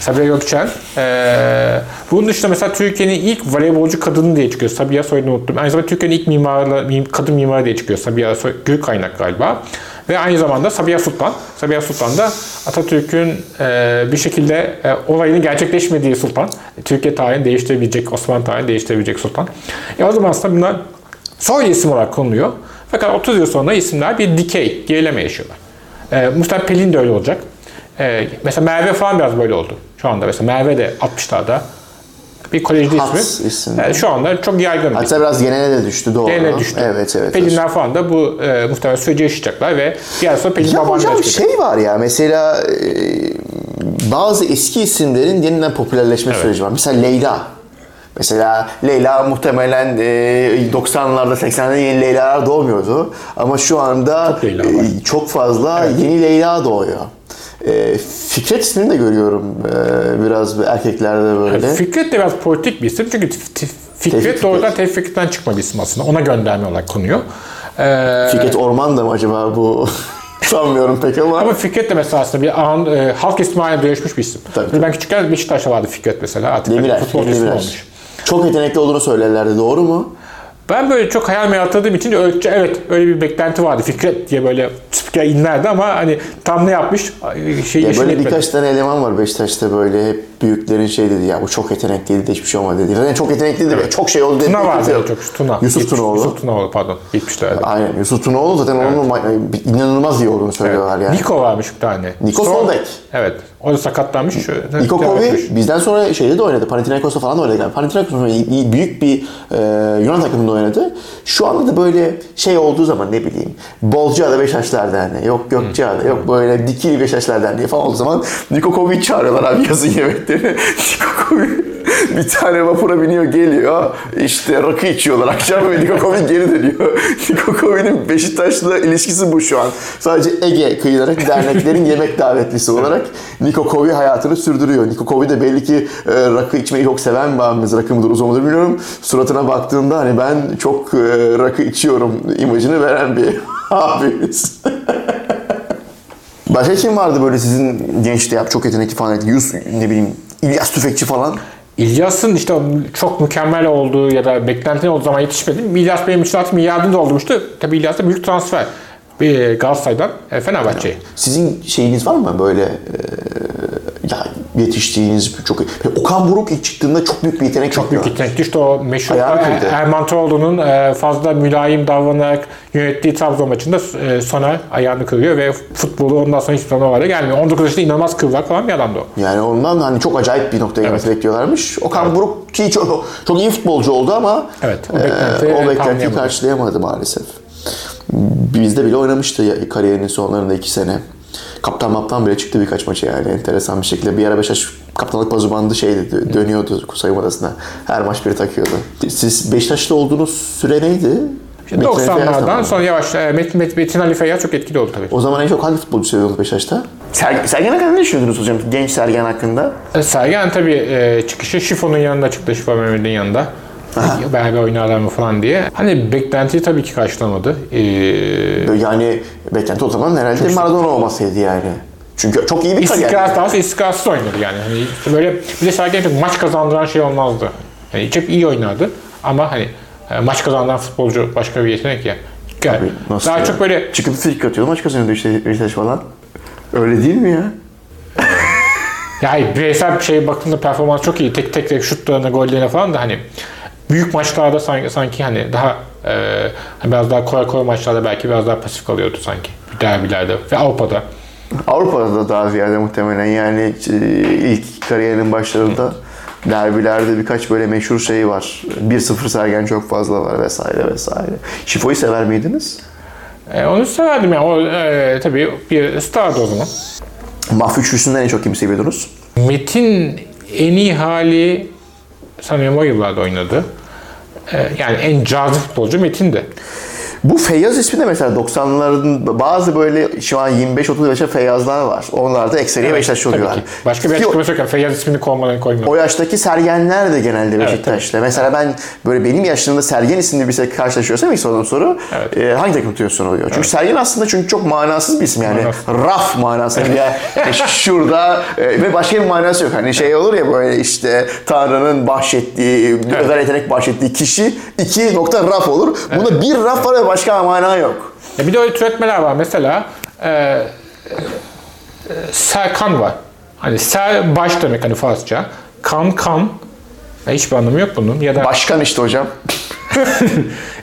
Sabiha Gökçen. Ee, bunun dışında mesela Türkiye'nin ilk voleybolcu kadını diye çıkıyor. Sabiha soyadını unuttum. Aynı zamanda Türkiye'nin ilk mimarı, mim- kadın mimarı diye çıkıyor. Sabiha soy, Gül kaynak galiba. Ve aynı zamanda Sabiha Sultan. Sabiha Sultan da Atatürk'ün e, bir şekilde e, olayının gerçekleşmediği sultan. Türkiye tarihini değiştirebilecek, Osmanlı tarihini değiştirebilecek sultan. E o zaman aslında bunlar soy isim olarak konuluyor. Fakat 30 yıl sonra isimler bir dikey, gerileme yaşıyorlar. E, muhtemelen Pelin de öyle olacak. E, mesela Merve falan biraz böyle oldu. Şu anda mesela Merve de 60'larda bir kolejde Has ismi. isim. E, şu anda çok yaygın bir Hatta biraz genele de düştü doğru. Geline düştü. Evet evet. Pelinler falan da bu e, muhtemelen süreci yaşayacaklar ve bir yer sonra Pelin Ya babaanne hocam çıkacak. şey var ya mesela e, bazı eski isimlerin yeniden popülerleşme süreci var. Mesela Leyla. Mesela Leyla muhtemelen e, 90'larda 80'lerde yeni Leyla'lar doğmuyordu. Ama şu anda Çok Leyla var. e, çok fazla yeni Leyla doğuyor. E, Fikret ismini de görüyorum e, biraz erkeklerde böyle. Fikret de biraz politik bir isim çünkü Fikret Tevfik doğrudan Tevfik'ten çıkma bir isim aslında. Ona gönderme olarak konuyor. E, Fikret Orman da mı acaba bu? [laughs] Sanmıyorum pek ama. ama Fikret de mesela aslında bir an, e, halk ismi haline dönüşmüş bir isim. Tabii, Mesela Ben küçükken Beşiktaş'ta vardı Fikret mesela. Artık ismi Demirer. olmuş. Çok yetenekli olduğunu söylerlerdi doğru mu? Ben böyle çok hayal meyal hatırladığım için ölçü, evet öyle bir beklenti vardı. Fikret diye böyle spiker inlerdi ama hani tam ne yapmış şey Ya böyle etmedi. birkaç tane eleman var Beşiktaş'ta böyle hep büyüklerin şey dedi ya bu çok yetenekliydi de hiçbir şey olmadı dedi. Zaten çok yetenekliydi ve çok şey oldu dedi. Tuna vardı yok. çok. Tuna. Yusuf 70 Tunaoğlu. Yusuf Tunaoğlu pardon. 70'lerde. Aynen Yusuf Tunaoğlu zaten onun ma- inanılmaz iyi olduğunu söylüyorlar yani. Niko varmış bir tane. Niko sol bek. Evet. O da sakatlanmış. Niko Kovi bizden sonra şeyde de oynadı. Panathinaikos'ta falan da oynadı. Yani Panathinaikos'ta büyük bir e, Yunan takımında oynadı. Şu anda da böyle şey olduğu zaman ne bileyim Bolca'da Beşiktaşlar Derneği, yok Gökçeada, yok böyle Dikili Beşiktaşlar Derneği falan olduğu zaman Niko Kovi'yi çağırıyorlar abi yazın yemekleri. Niko Kovi bir tane vapura biniyor geliyor. İşte rakı içiyorlar akşam ve Niko Kovi geri dönüyor. [laughs] Niko Kovi'nin Beşiktaş'la ilişkisi bu şu an. Sadece Ege kıyıları derneklerin [laughs] yemek davetlisi olarak Niko Kovi hayatını sürdürüyor. Niko Kovi de belli ki e, rakı içmeyi çok seven bir abimiz. Rakı mıdır uzun mudur bilmiyorum. Suratına baktığında hani ben çok e, rakı içiyorum imajını veren bir [laughs] abimiz. Başka kim vardı böyle sizin gençte yap çok yetenekli falan Yus ne bileyim İlyas Tüfekçi falan. İlyas'ın işte çok mükemmel olduğu ya da beklentinin olduğu zaman yetişmedim. İlyas benim için zaten yardımcı olmuştu. Tabii İlyas da büyük transfer. Bir Galatasaray'dan e, Fenerbahçe'ye. Sizin şeyiniz var mı böyle e, ya yetiştiğiniz çok Okan Buruk ilk çıktığında çok büyük bir yetenek Çok büyük yetenekti. İşte o meşhur Ayağı kırdı. Er- Erman Toroğlu'nun e, fazla mülayim davranarak yönettiği Trabzon maçında e, sonra ayağını kırıyor ve futbolu ondan sonra hiçbir zaman hale gelmiyor. 19 yaşında inanılmaz kıvrak falan bir adamdı o. Yani ondan hani çok acayip bir noktaya gelmesi bekliyorlarmış. Okan Buruk ki çok, çok iyi futbolcu oldu ama Evet, o e, beklenti o beklentiyi karşılayamadı maalesef. Bizde bile oynamıştı kariyerinin sonlarında iki sene. Kaptan maptan bile çıktı birkaç maça yani enteresan bir şekilde. Bir ara Beşiktaş kaptanlık pazu bandı şeydi dö- dönüyordu soyunma odasına. Her maç biri takıyordu. Siz Beşiktaş'ta olduğunuz süre neydi? Metin Ali Feyyaz 90'lardan zamanı. sonra yavaş e, Metin, Metin, Metin Ali Feyyaz çok etkili oldu tabii. O zaman en çok hangi futbolcu seviyordunuz Beşiktaş'ta? Ser, Sergen hakkında ne düşünüyordunuz hocam? Genç Sergen hakkında. E, Sergen tabii e, çıkışı Şifon'un yanında çıktı. Şifo Mehmet'in yanında. Beraber oynarlar mı falan diye. Hani beklentiyi tabii ki karşılamadı. E, Yani beklenti o zaman herhalde Maradona olmasaydı yani. Çünkü çok iyi bir kariyer. İstikrar daha istikrarsız oynadı yani. Hani işte böyle bir de Sergen çok maç kazandıran şey olmazdı. Yani çok iyi oynardı ama hani e, maç kazandıran futbolcu başka bir yetenek ya. Yani Nasıl daha ya? çok böyle Çıkıp frikik atıyordu maç kazanıyordu işte Beşiktaş falan. Öyle değil mi ya? [laughs] yani bireysel bir şeye baktığında performans çok iyi. Tek tek tek şutlarına, gollerine falan da hani büyük maçlarda sanki, sanki hani daha e, hani biraz daha kolay kolay maçlarda belki biraz daha pasif kalıyordu sanki. Derbilerde ve Avrupa'da. Avrupa'da da daha ziyade muhtemelen yani e, ilk kariyerinin başlarında derbilerde birkaç böyle meşhur şey var. 1-0 Sergen çok fazla var vesaire vesaire. Şifo'yu sever miydiniz? E, onu severdim yani. O e, tabii bir stardı o zaman. Mahfi Üçlüsü'nden en çok kimi seviyordunuz? Metin en iyi hali sanıyorum o yıllarda oynadı. Ee, yani en cazip futbolcu Metin'di. Bu Feyyaz ismi de mesela 90'ların bazı böyle şu an 25-30 yaşa Feyyazlar var. Onlar da ekseriye Beşiktaş Tabii oluyorlar. ki. Başka bir açıklaması yok. Feyyaz ismini koymadan koymadı. O yaştaki Sergenler de genelde Beşiktaş'ta. Mesela ben böyle benim yaşlarımda Sergen isimli bir karşılaşıyorsam ilk sorduğum soru Evet. e, hangi takım tutuyorsun oluyor. Çünkü Sergen aslında çünkü çok manasız bir isim yani. Manasız. Raf manası. Yani yani şurada e, ve başka bir manası yok. Hani şey olur ya böyle işte Tanrı'nın bahşettiği, özel yetenek bahşettiği kişi iki nokta raf olur. Bunda bir raf var başka mana yok. Ya bir de öyle türetmeler var. Mesela e, e, Serkan var. Hani ser baş demek hani Farsça. Kan kan. Ya hiçbir anlamı yok bunun. Ya da, Başkan işte hocam. [laughs]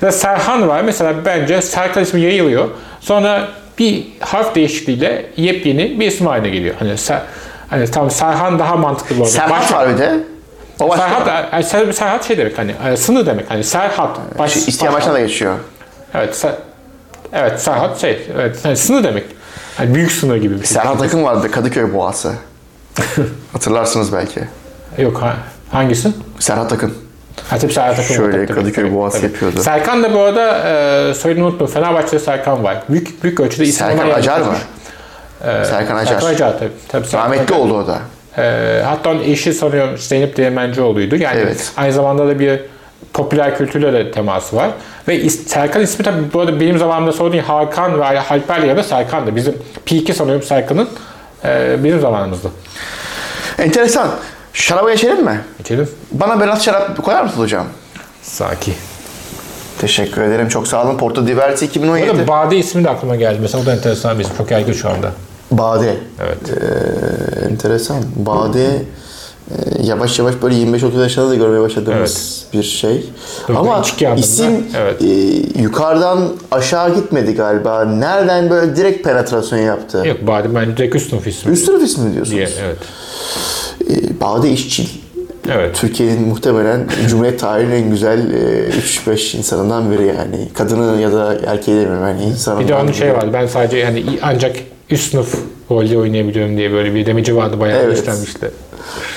ya da Serhan var. Mesela bence Serkan ismi yayılıyor. Sonra bir harf değişikliğiyle yepyeni bir isim haline geliyor. Hani, ser, hani tam Serhan daha mantıklı arada. Serhat Baş- var bir de. O başka. Serhat, yani Ser- Serhat şey demek hani e, sınır demek hani Serhat. Baş, Şey, İsteyen baş- başına da geçiyor. Evet, ser, evet Serhat şey, evet yani sınır demek. Hani büyük sınır gibi bir şey. Serhat Akın vardı Kadıköy Boğası. [laughs] Hatırlarsınız belki. Yok ha, hangisi? Serhat Akın. Ha tabii Serhat Akın Şöyle tabii, Kadıköy tabii, Boğası tabii. yapıyordu. Serkan da bu arada e, soyadını unuttum. Fenerbahçe'de Serkan var. Büyük büyük ölçüde isim Serkan Acar mı? yapmış. Serkan Acar. Serkan Acar tabii. tabii Serkan Rahmetli Acar. oldu o da. E, hatta onun eşi sanıyorum Zeynep Değirmencioğlu'ydu. Yani Evet. aynı zamanda da bir popüler kültürle de teması var. Ve Serkan ismi tabii bu arada benim zamanımda sorduğun Hakan ve Halper'le ya da Serkan'dı. Bizim P2 sanıyorum Serkan'ın e, bizim zamanımızda. Enteresan. Şaraba geçelim mi? Geçelim. Bana biraz şarap koyar mısınız hocam? Sanki. Teşekkür ederim. Çok sağ olun. Porto Diverti 2017. Burada Bade ismi de aklıma geldi. Mesela o da enteresan bir isim. Çok yaygın şu anda. Bade. Evet. Ee, enteresan. Bade e, yavaş yavaş böyle 25-30 yaşında da görmeye başladığımız bir şey. Doğru, Ama isim evet. e, yukarıdan aşağı gitmedi galiba. Nereden böyle direkt penetrasyon yaptı? Yok Bade bence direkt üst sınıf ismi. Üst sınıf ismi mi diyorsunuz? diye. Evet. E, Bade İşçil. Evet. Türkiye'nin muhtemelen Cumhuriyet tarihinin en güzel e, 3-5 insanından biri yani. Kadını ya da erkeği demiyorum yani insanından Bir de onun şey vardı. Ben sadece yani ancak üst sınıf rolde oynayabiliyorum diye böyle bir demeci vardı. Bayağı Evet. işlenmişti.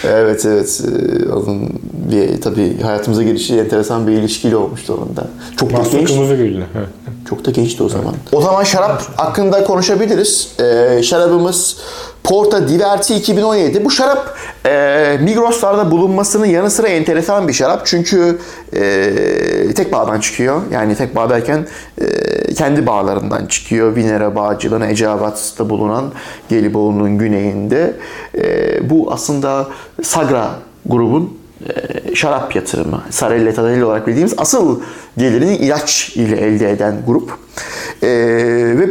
Evet evet. Ee, Onun bir tabii hayatımıza girişi enteresan bir ilişkiyle olmuştu onun da. Çok da Mahsun genç, Kırmızı. Evet. çok da gençti o zaman. O zaman şarap hakkında konuşabiliriz. Ee, şarabımız Porta Diverti 2017. Bu şarap e, Migros'larda bulunmasının yanı sıra enteresan bir şarap. Çünkü e, tek bağdan çıkıyor. Yani tek bağ derken e, kendi bağlarından çıkıyor. Vinera Bağcılar'ın Eceabat'ta bulunan Gelibolu'nun güneyinde. E, bu aslında Sagra grubun e, şarap yatırımı, Sarelle Tadarelli olarak bildiğimiz asıl gelirini ilaç ile elde eden grup. E, ve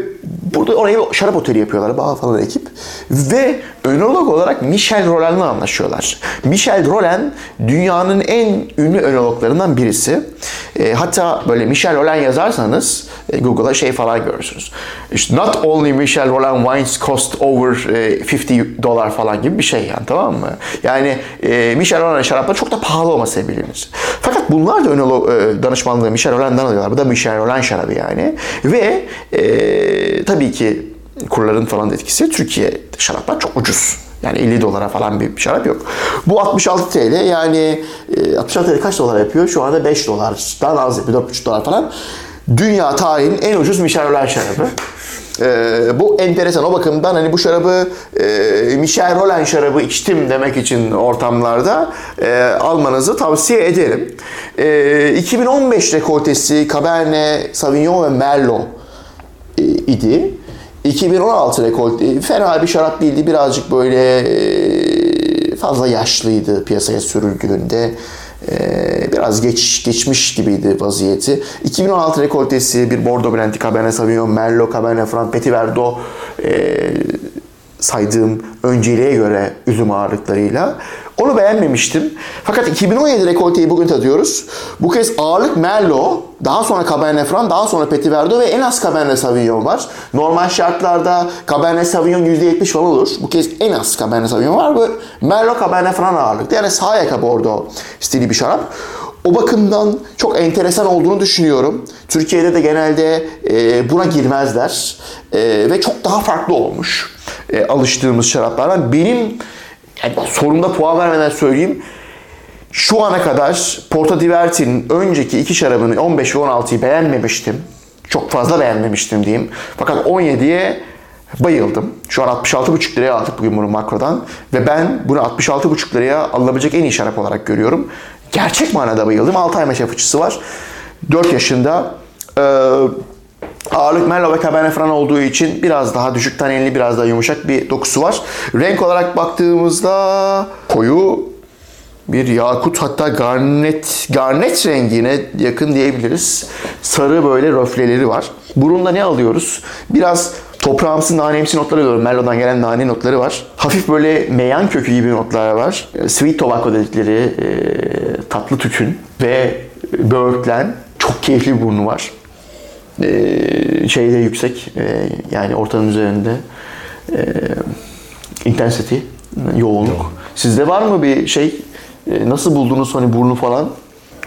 burada oraya şarap oteli yapıyorlar, bağ falan ekip. Ve önolog olarak Michel Rolland'la anlaşıyorlar. Michel Rolland dünyanın en ünlü önologlarından birisi. E, hatta böyle Michel Rolland yazarsanız e, Google'a şey falan görürsünüz. İşte not only Michel Rolland wines cost over e, 50 dolar falan gibi bir şey yani tamam mı? Yani e, Michel Rolland şarapları çok da pahalı olması bilinir. Fakat bunlar da ön e, danışmanlığı Michel Rolland'dan alıyorlar. Bu da Michel Rolland şarabı yani. Ve e, tabii ki kurların falan etkisi Türkiye şaraplar çok ucuz. Yani 50 dolara falan bir şarap yok. Bu 66 TL yani 66 TL kaç dolar yapıyor? Şu anda 5 dolardan az yapıyor. 4,5 dolar falan. Dünya tarihinin en ucuz Michel şarabı. Ee, bu enteresan o bakımdan hani bu şarabı e, Michel Roland şarabı içtim demek için ortamlarda e, almanızı tavsiye ederim. E, 2015 rekoltesi Cabernet Sauvignon ve Merlot e, idi. 2016 rekolte fena bir şarap değildi. Birazcık böyle e, fazla yaşlıydı piyasaya sürüldüğünde. E, biraz geç geçmiş gibiydi vaziyeti. 2016 rekoltesi bir Bordeaux Blend'i Cabernet Sauvignon, Merlot, Cabernet Franc, Petit Verdot e, saydığım önceliğe göre üzüm ağırlıklarıyla. Onu beğenmemiştim. Fakat 2017 rekolteyi bugün tadıyoruz. Bu kez ağırlık Merlot, daha sonra Cabernet Franc, daha sonra Petit Verdot ve en az Cabernet Sauvignon var. Normal şartlarda Cabernet Sauvignon %70 falan olur. Bu kez en az Cabernet Sauvignon var ve Merlot Cabernet Franc ağırlıkta. Yani sağ yaka Bordeaux stili bir şarap. O bakımdan çok enteresan olduğunu düşünüyorum. Türkiye'de de genelde e, buna girmezler. E, ve çok daha farklı olmuş e, alıştığımız şaraplardan. Benim yani sorumda puan vermeden söyleyeyim. Şu ana kadar Porta Diverti'nin önceki iki şarabını 15 ve 16'yı beğenmemiştim. Çok fazla beğenmemiştim diyeyim. Fakat 17'ye bayıldım. Şu an 66,5 liraya aldık bugün bunu makrodan. Ve ben bunu 66,5 liraya alınabilecek en iyi şarap olarak görüyorum. Gerçek manada bayıldım. 6 ay meşe fıçısı var. 4 yaşında. Ee, Ağırlık Merlot ve Cabernet Franc olduğu için biraz daha düşük taneli, biraz daha yumuşak bir dokusu var. Renk olarak baktığımızda koyu bir yakut hatta garnet garnet rengine yakın diyebiliriz. Sarı böyle röfleleri var. Burunda ne alıyoruz? Biraz toprağımsı, nanemsi notları alıyorum. Merlot'dan gelen nane notları var. Hafif böyle meyan kökü gibi notlar var. Sweet tobacco dedikleri e, tatlı tütün ve böğürtlen. Çok keyifli bir burnu var e, şeyde yüksek e, yani ortanın üzerinde e, intensity yoğunluk. Sizde var mı bir şey e, nasıl buldunuz hani burnu falan?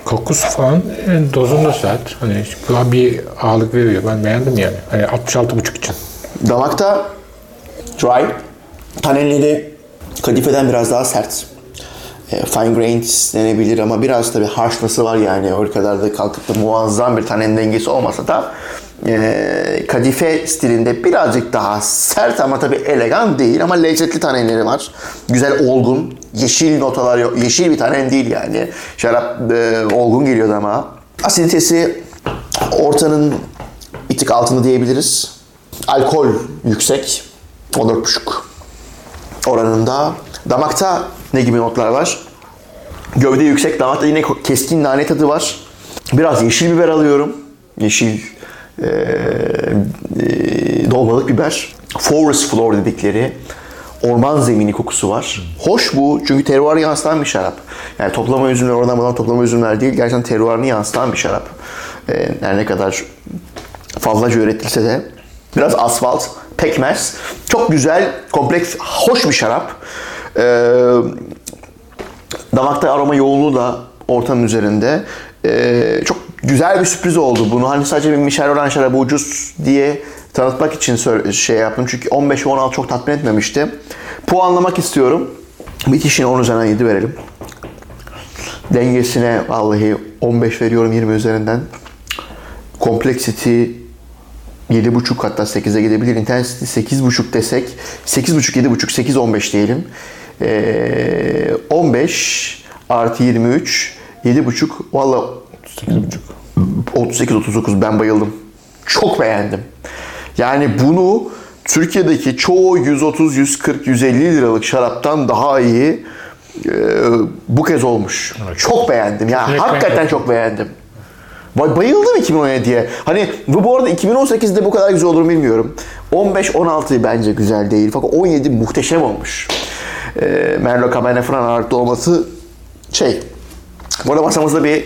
Kokusu falan yani dozunda sert. Hani bir ağırlık veriyor. Ben beğendim yani. Hani 66,5 için. Damakta dry. Tanelleri kadifeden biraz daha sert. E, fine grains denebilir ama biraz tabi harşması var yani o kadar da kalkıp da muazzam bir tanenin dengesi olmasa da e, kadife stilinde birazcık daha sert ama tabi elegan değil ama lezzetli taneleri var. Güzel olgun, yeşil notalar yok. Yeşil bir tanen değil yani. Şarap e, olgun geliyordu ama. Asiditesi ortanın bir tık altında diyebiliriz. Alkol yüksek. 14,5 oranında. Damakta ne gibi notlar var? Gövde yüksek, damakta yine keskin nane tadı var. Biraz yeşil biber alıyorum. Yeşil e, e, dolmalık biber. Forest floor dedikleri orman zemini kokusu var. Hoş bu çünkü terroirı yansıtan bir şarap. Yani toplama üzümler oradan buradan toplama üzümler değil. Gerçekten terroirını yansıtan bir şarap. E, her ne kadar fazlaca üretilse de. Biraz asfalt, pekmez. Çok güzel, kompleks, hoş bir şarap. E, damakta aroma yoğunluğu da ortanın üzerinde. E, çok güzel bir sürpriz oldu bunu. Hani sadece bir Michel Oran şarabı ucuz diye tanıtmak için şey yaptım. Çünkü 15 ve 16 çok tatmin etmemişti. Puanlamak istiyorum. Bitişine 10 üzerinden 7 verelim. Dengesine vallahi 15 veriyorum 20 üzerinden. Complexity 7.5 hatta 8'e gidebilir. Intensity 8.5 desek 8.5 7.5 8 15 diyelim. Ee, 15 artı 23 7.5 valla 8.5 38 39 ben bayıldım. Çok beğendim. Yani bunu Türkiye'deki çoğu 130, 140, 150 liralık şaraptan daha iyi e, bu kez olmuş. Evet. Çok beğendim. Ya yani hakikaten çok beğendim. Bayıldım 2017'ye. Hani bu bu arada 2018'de bu kadar güzel olur bilmiyorum. 15-16 bence güzel değil. Fakat 17 muhteşem olmuş. E, Merlot Cabernet Franc ağırlıklı olması şey. Bu arada masamızda bir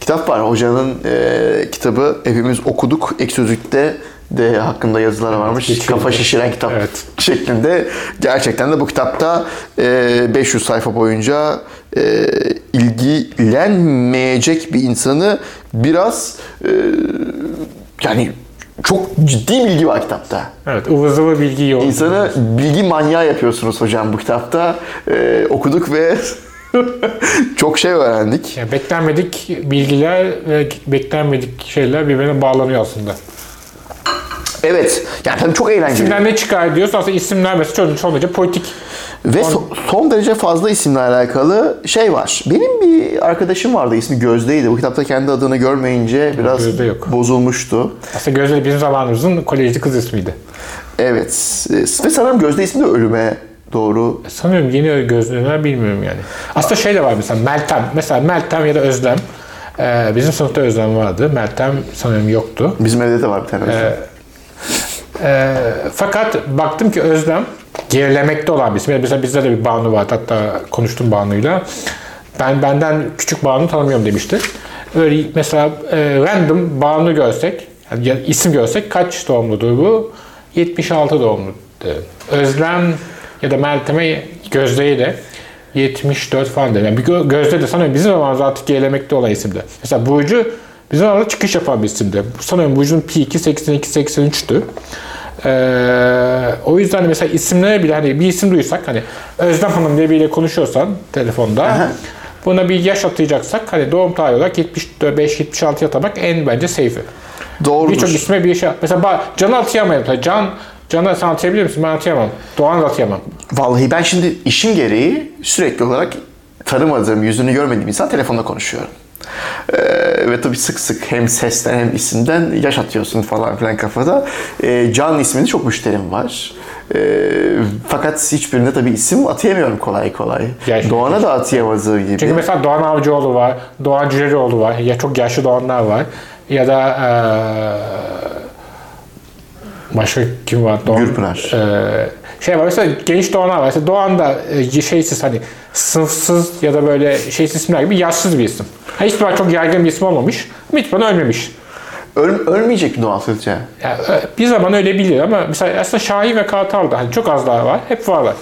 kitap var. Hocanın e, kitabı hepimiz okuduk. Ek sözlükte de hakkında yazılar varmış. geçiyor. Kafa şişiren kitap Evet. şeklinde. Gerçekten de bu kitapta e, 500 sayfa boyunca e, ilgilenmeyecek bir insanı biraz e, yani çok ciddi bilgi var kitapta. Evet, ıvı zıvı bilgi yok. İnsanı bilgi manyağı yapıyorsunuz hocam bu kitapta. E, okuduk ve [laughs] çok şey öğrendik. Yani beklenmedik bilgiler ve beklenmedik şeyler birbirine bağlanıyor aslında. Evet. Yani tabii çok eğlenceli. İsimden ne çıkar diyoruz aslında isimler mesela derece politik. Ve so- son derece fazla isimle alakalı şey var. Benim bir arkadaşım vardı ismi Gözde'ydi. Bu kitapta kendi adını görmeyince biraz Gözde yok. bozulmuştu. Aslında Gözde bizim zamanımızın kolejli kız ismiydi. Evet. E, Ve sanırım Gözde ismi de ölüme doğru. Sanıyorum yeni gözlüğüne bilmiyorum yani. Aslında şey de var mesela Meltem. Mesela Meltem ya da Özlem. Ee, bizim sınıfta Özlem vardı. Meltem sanıyorum yoktu. Bizim evde de var bir tane. Özlem. Ee, fakat baktım ki Özlem gerilemekte olan bir isim. Mesela bizde de bir Banu vardı. Hatta konuştum Banu'yla. Ben benden küçük Banu tanımıyorum demişti. Öyle mesela e, random Banu görsek, yani ya- isim görsek kaç doğumludur bu? 76 doğumlu. Özlem ya da Meltem'e Gözde'yi de 74 falan der. Yani bir gö- Gözde de sanıyorum bizim zamanımızda artık gerilemekte olan isimdi. Mesela Burcu bizim zamanımızda çıkış yapan bir isimdi. Sanıyorum Burcu'nun P2 82 83'tü. Ee, o yüzden mesela isimlere bile hani bir isim duysak hani Özlem Hanım diye biriyle konuşuyorsan telefonda buna bir yaş atayacaksak hani doğum tarihi olarak 75-76 atamak en bence safe'i. Doğrudur. Birçok isme bir şey Mesela ba- Can'ı atayamayalım. Mesela Can, Can'ı sen atayabilir misin? Ben atayamam. Doğan'ı da atayamam. Vallahi ben şimdi işim gereği sürekli olarak tanımadığım, yüzünü görmediğim insan telefonda konuşuyorum. Ee, ve tabii sık sık hem sesten hem isimden yaş atıyorsun falan filan kafada. Ee, Can isminde çok müşterim var. Ee, fakat hiçbirine tabii isim atayamıyorum kolay kolay. Gerçekten. Doğan'a da atayamadığı gibi. Çünkü mesela Doğan Avcıoğlu var, Doğan Cüceloğlu var, ya çok yaşlı Doğanlar var. Ya da eee başka kim var? Doğan, Gürpınar. eee, şey var mesela genç Doğanlar var. Mesela Doğan da e, şeysiz hani sınıfsız ya da böyle şeysiz isimler gibi yaşsız bir isim. Ha, hiçbir zaman çok yaygın bir isim olmamış. Ama hiçbir zaman ölmemiş. Öl- ölmeyecek mi Doğan sizce? Yani, e, bir zaman öyle bilir ama mesela aslında Şahin ve Kartal da hani çok az daha var. Hep varlar.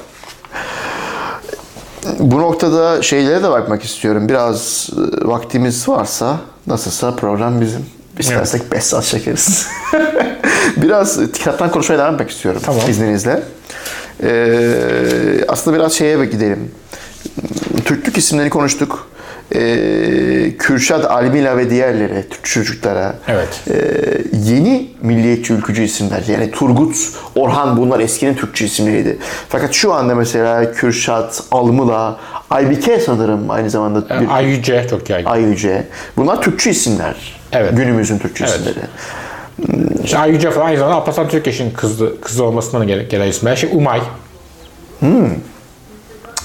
Bu noktada şeylere de bakmak istiyorum. Biraz e, vaktimiz varsa nasılsa program bizim. İstersek 5 saat çekeriz. [laughs] biraz kitaptan konuşmaya devam etmek istiyorum Tamam. izninizle. Ee, aslında biraz şeye gidelim. Türklük isimlerini konuştuk. Ee, Kürşat Almila ve diğerleri Türk çocuklara. Evet. Ee, yeni milliyetçi ülkücü isimler. Yani Turgut, Orhan bunlar eskinin Türkçe isimleriydi. Fakat şu anda mesela Kürşat, Almila, Aybike sanırım aynı zamanda bir Ay Yüce çok yaygın. Ay Yüce. Bunlar Türkçe isimler. Evet. Günümüzün Türkçe Evet. isimleri. İşte Ay Yüce falan aynı zamanda Alparslan Türkeş'in kızı, kızı olmasından gelen, gelen isim. Her şey Umay. Hmm.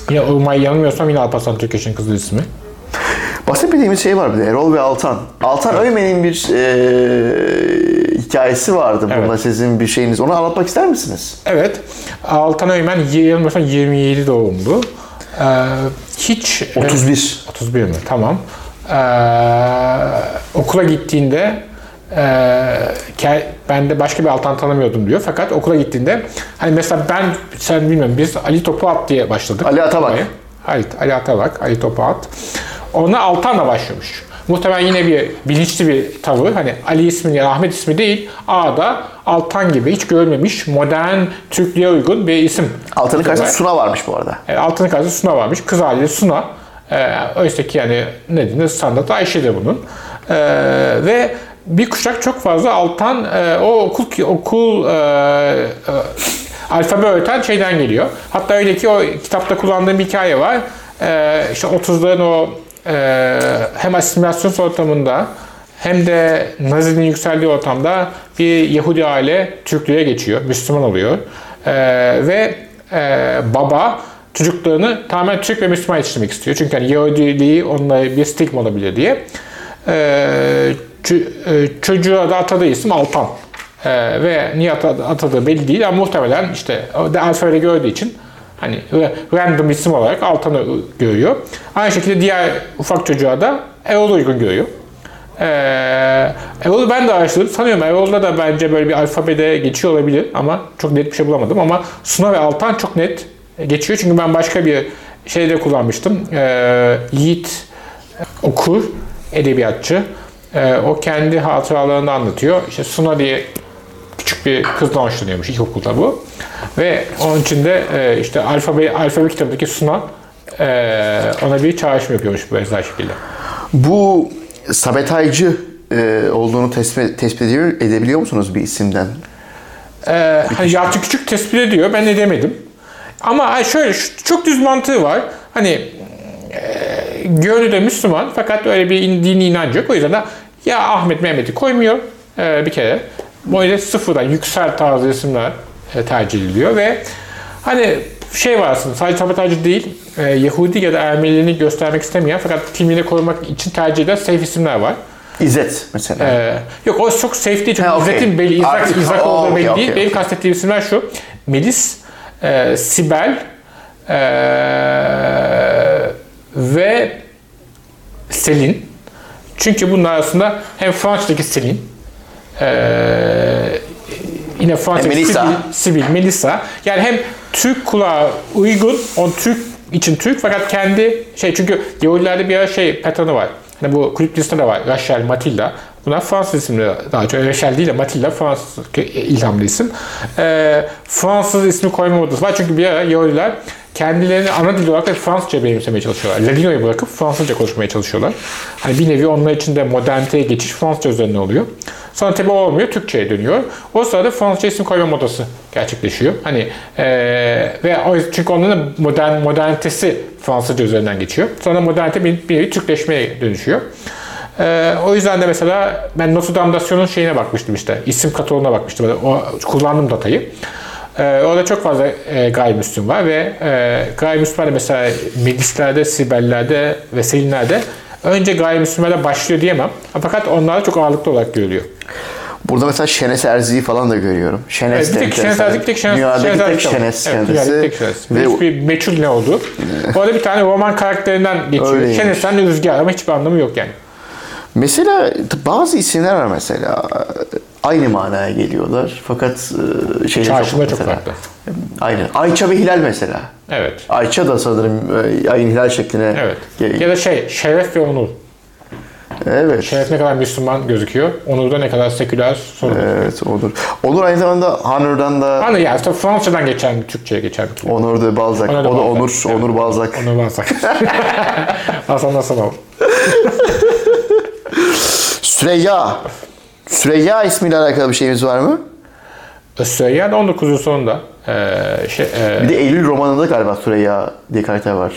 Yine Umay yanılmıyorsam yine Alparslan Türkeş'in kızı ismi. Bahsetmediğimiz şey var bir de Erol ve Altan. Altan Öymen'in bir e, hikayesi vardı. Bunda Evet. sizin bir şeyiniz. Onu anlatmak ister misiniz? Evet. Altan Öymen yanılmıyorsam 27 doğumlu. Ee, hiç... 31. 31 mi? Tamam. Ee, okula gittiğinde e, ben de başka bir Altan tanımıyordum diyor. Fakat okula gittiğinde hani mesela ben sen bilmiyorum biz Ali Topuat diye başladık. Ali Atabak. Oraya. Ali, Ali Atabak, Ali Topuat. Ona Altan'la başlamış. Muhtemelen yine bir bilinçli bir tavır. Hani Ali ismi ya Ahmet ismi değil. A'da Altan gibi hiç görmemiş modern Türklüğe uygun bir isim. Altan'ın karşısında Evet. Suna varmış bu arada. Yani altının karşısında Suna varmış. Kız haliyle Suna. Ee, oysa ki yani ne diyeyim standart Ayşe'dir bunun. Ee, ve bir kuşak çok fazla Altan e, o okul okul e, e, alfabe öğreten şeyden geliyor. Hatta öyle ki o kitapta kullandığım bir hikaye var. Ee, işte 30'ların o e, hem asimilasyon ortamında hem de Nazi'nin yükseldiği ortamda bir Yahudi aile Türklüğe geçiyor, Müslüman oluyor. Ee, ve e, baba çocuklarını tamamen Türk ve Müslüman yetiştirmek istiyor. Çünkü hani Yahudiliği onunla bir stigma olabilir diye. Ee, e, çocuğa da atadığı isim Altan. Ee, ve niye atadı- atadığı belli değil ama muhtemelen işte alfabeyle gördüğü için hani ra- random isim olarak Altan'ı görüyor. Aynı şekilde diğer ufak çocuğa da Erol uygun görüyor. Ee, Erol'u ben de araştırdım. Sanıyorum Erol'da da bence böyle bir alfabede geçiyor olabilir ama çok net bir şey bulamadım. Ama Suna ve Altan çok net geçiyor. Çünkü ben başka bir şeyde kullanmıştım. Ee, Yiğit Okur, edebiyatçı. Ee, o kendi hatıralarını anlatıyor. İşte Suna diye küçük bir kızdan hoşlanıyormuş ilkokulda bu. Ve onun için de e, işte alfabe, alfabe kitabındaki Suna e, ona bir çağrışım yapıyormuş bu benzer şekilde. Bu sabetaycı e, olduğunu tespit, tespit edebiliyor musunuz bir isimden? Ee, hani Yalçın Küçük tespit ediyor. Ben edemedim. Ama şöyle çok düz mantığı var. Hani e, gönlü de Müslüman fakat öyle bir in- dini inancı yok. O yüzden de ya Ahmet Mehmet'i koymuyor e, bir kere. Yüzden sıfırdan yüksel tarzı isimler e, tercih ediliyor ve hani şey var aslında sadece sabotajcı değil e, Yahudi ya da Ermeniliğini göstermek istemeyen fakat kimliğini korumak için tercih edilen safe isimler var. İzzet mesela. Ee, yok o çok safe değil çünkü Ha, okey. İzzet'in belli, İzak, Artık- olduğu belli okey, değil. okey, Benim kastettiğim isimler şu. Melis, e, Sibel e, ve Selin. Çünkü bunlar aslında hem Fransa'daki Selin, e, yine Fransa'daki E, Melissa. Sibyl, Sibyl, Melissa. Yani hem Türk kulağı uygun, on Türk için Türk fakat kendi şey çünkü Yahudilerde bir ara şey pattern'ı var. Hani bu kulüp listede de var. Rachel, Matilda. Bunlar Fransız isimleri daha çok. Rachel değil de Matilda Fransız ilhamlı isim. Ee, Fransız ismi koyma modası var. Çünkü bir ara Yahudiler kendilerini ana dil olarak da Fransızca benimsemeye çalışıyorlar. Ladino'yu bırakıp Fransızca konuşmaya çalışıyorlar. Hani bir nevi onlar için de moderniteye geçiş Fransızca üzerine oluyor. Sonra tabi olmuyor, Türkçe'ye dönüyor. O sırada Fransızca isim koyma modası gerçekleşiyor. Hani eee ve o çünkü onların modern modernitesi Fransızca üzerinden geçiyor. Sonra modernite bir, bir Türkleşmeye dönüşüyor. Eee, o yüzden de mesela ben Notre Dame Dation'un şeyine bakmıştım işte. isim kataloğuna bakmıştım. O, kullandım datayı. Ee, orada çok fazla e, gayrimüslim var ve e, gayrimüslimler mesela Medislerde, Sibellerde ve Selinlerde önce gayrimüslimlerde başlıyor diyemem. Fakat onlar çok ağırlıklı olarak görülüyor. Burada mesela Şenes Erzi'yi falan da görüyorum. Şenes Evet, de tek Şenes bir tek Şenes, Dünyadaki Şenes tek. Şenes Evet, kendisi. tek Şenes. Ve hiçbir meçhul ne oldu. [laughs] Orada bir tane roman karakterinden geçiyor. Öyleymiş. Şenes'ten de Rüzgar ama hiçbir anlamı yok yani. Mesela bazı isimler var mesela aynı manaya geliyorlar fakat şeyler Çağrışımlar çok farklı. Aynen. Ayça ve Hilal mesela. Evet. Ayça da sanırım e, ayın hilal şekline. Evet. Ya da şey, Şeref ve Onur. Evet. Şeref ne kadar Müslüman gözüküyor. Onur da ne kadar seküler sorun. Evet, Onur. Onur aynı zamanda Honor'dan da Hani ya işte Fransızcadan geçen Türkçe'ye geçen bir kelime. Onur da Balzac. Ona da o da Balzac. Onur, Evet. Onur Balzac. Onu varsak. [laughs] Hasan nasıl ol? Süreyya. Süreyya ismiyle alakalı bir şeyimiz var mı? Süreyya da 19'un sonunda. Ee, şey, e, Bir de Eylül romanında galiba Süreyya diye karakter var.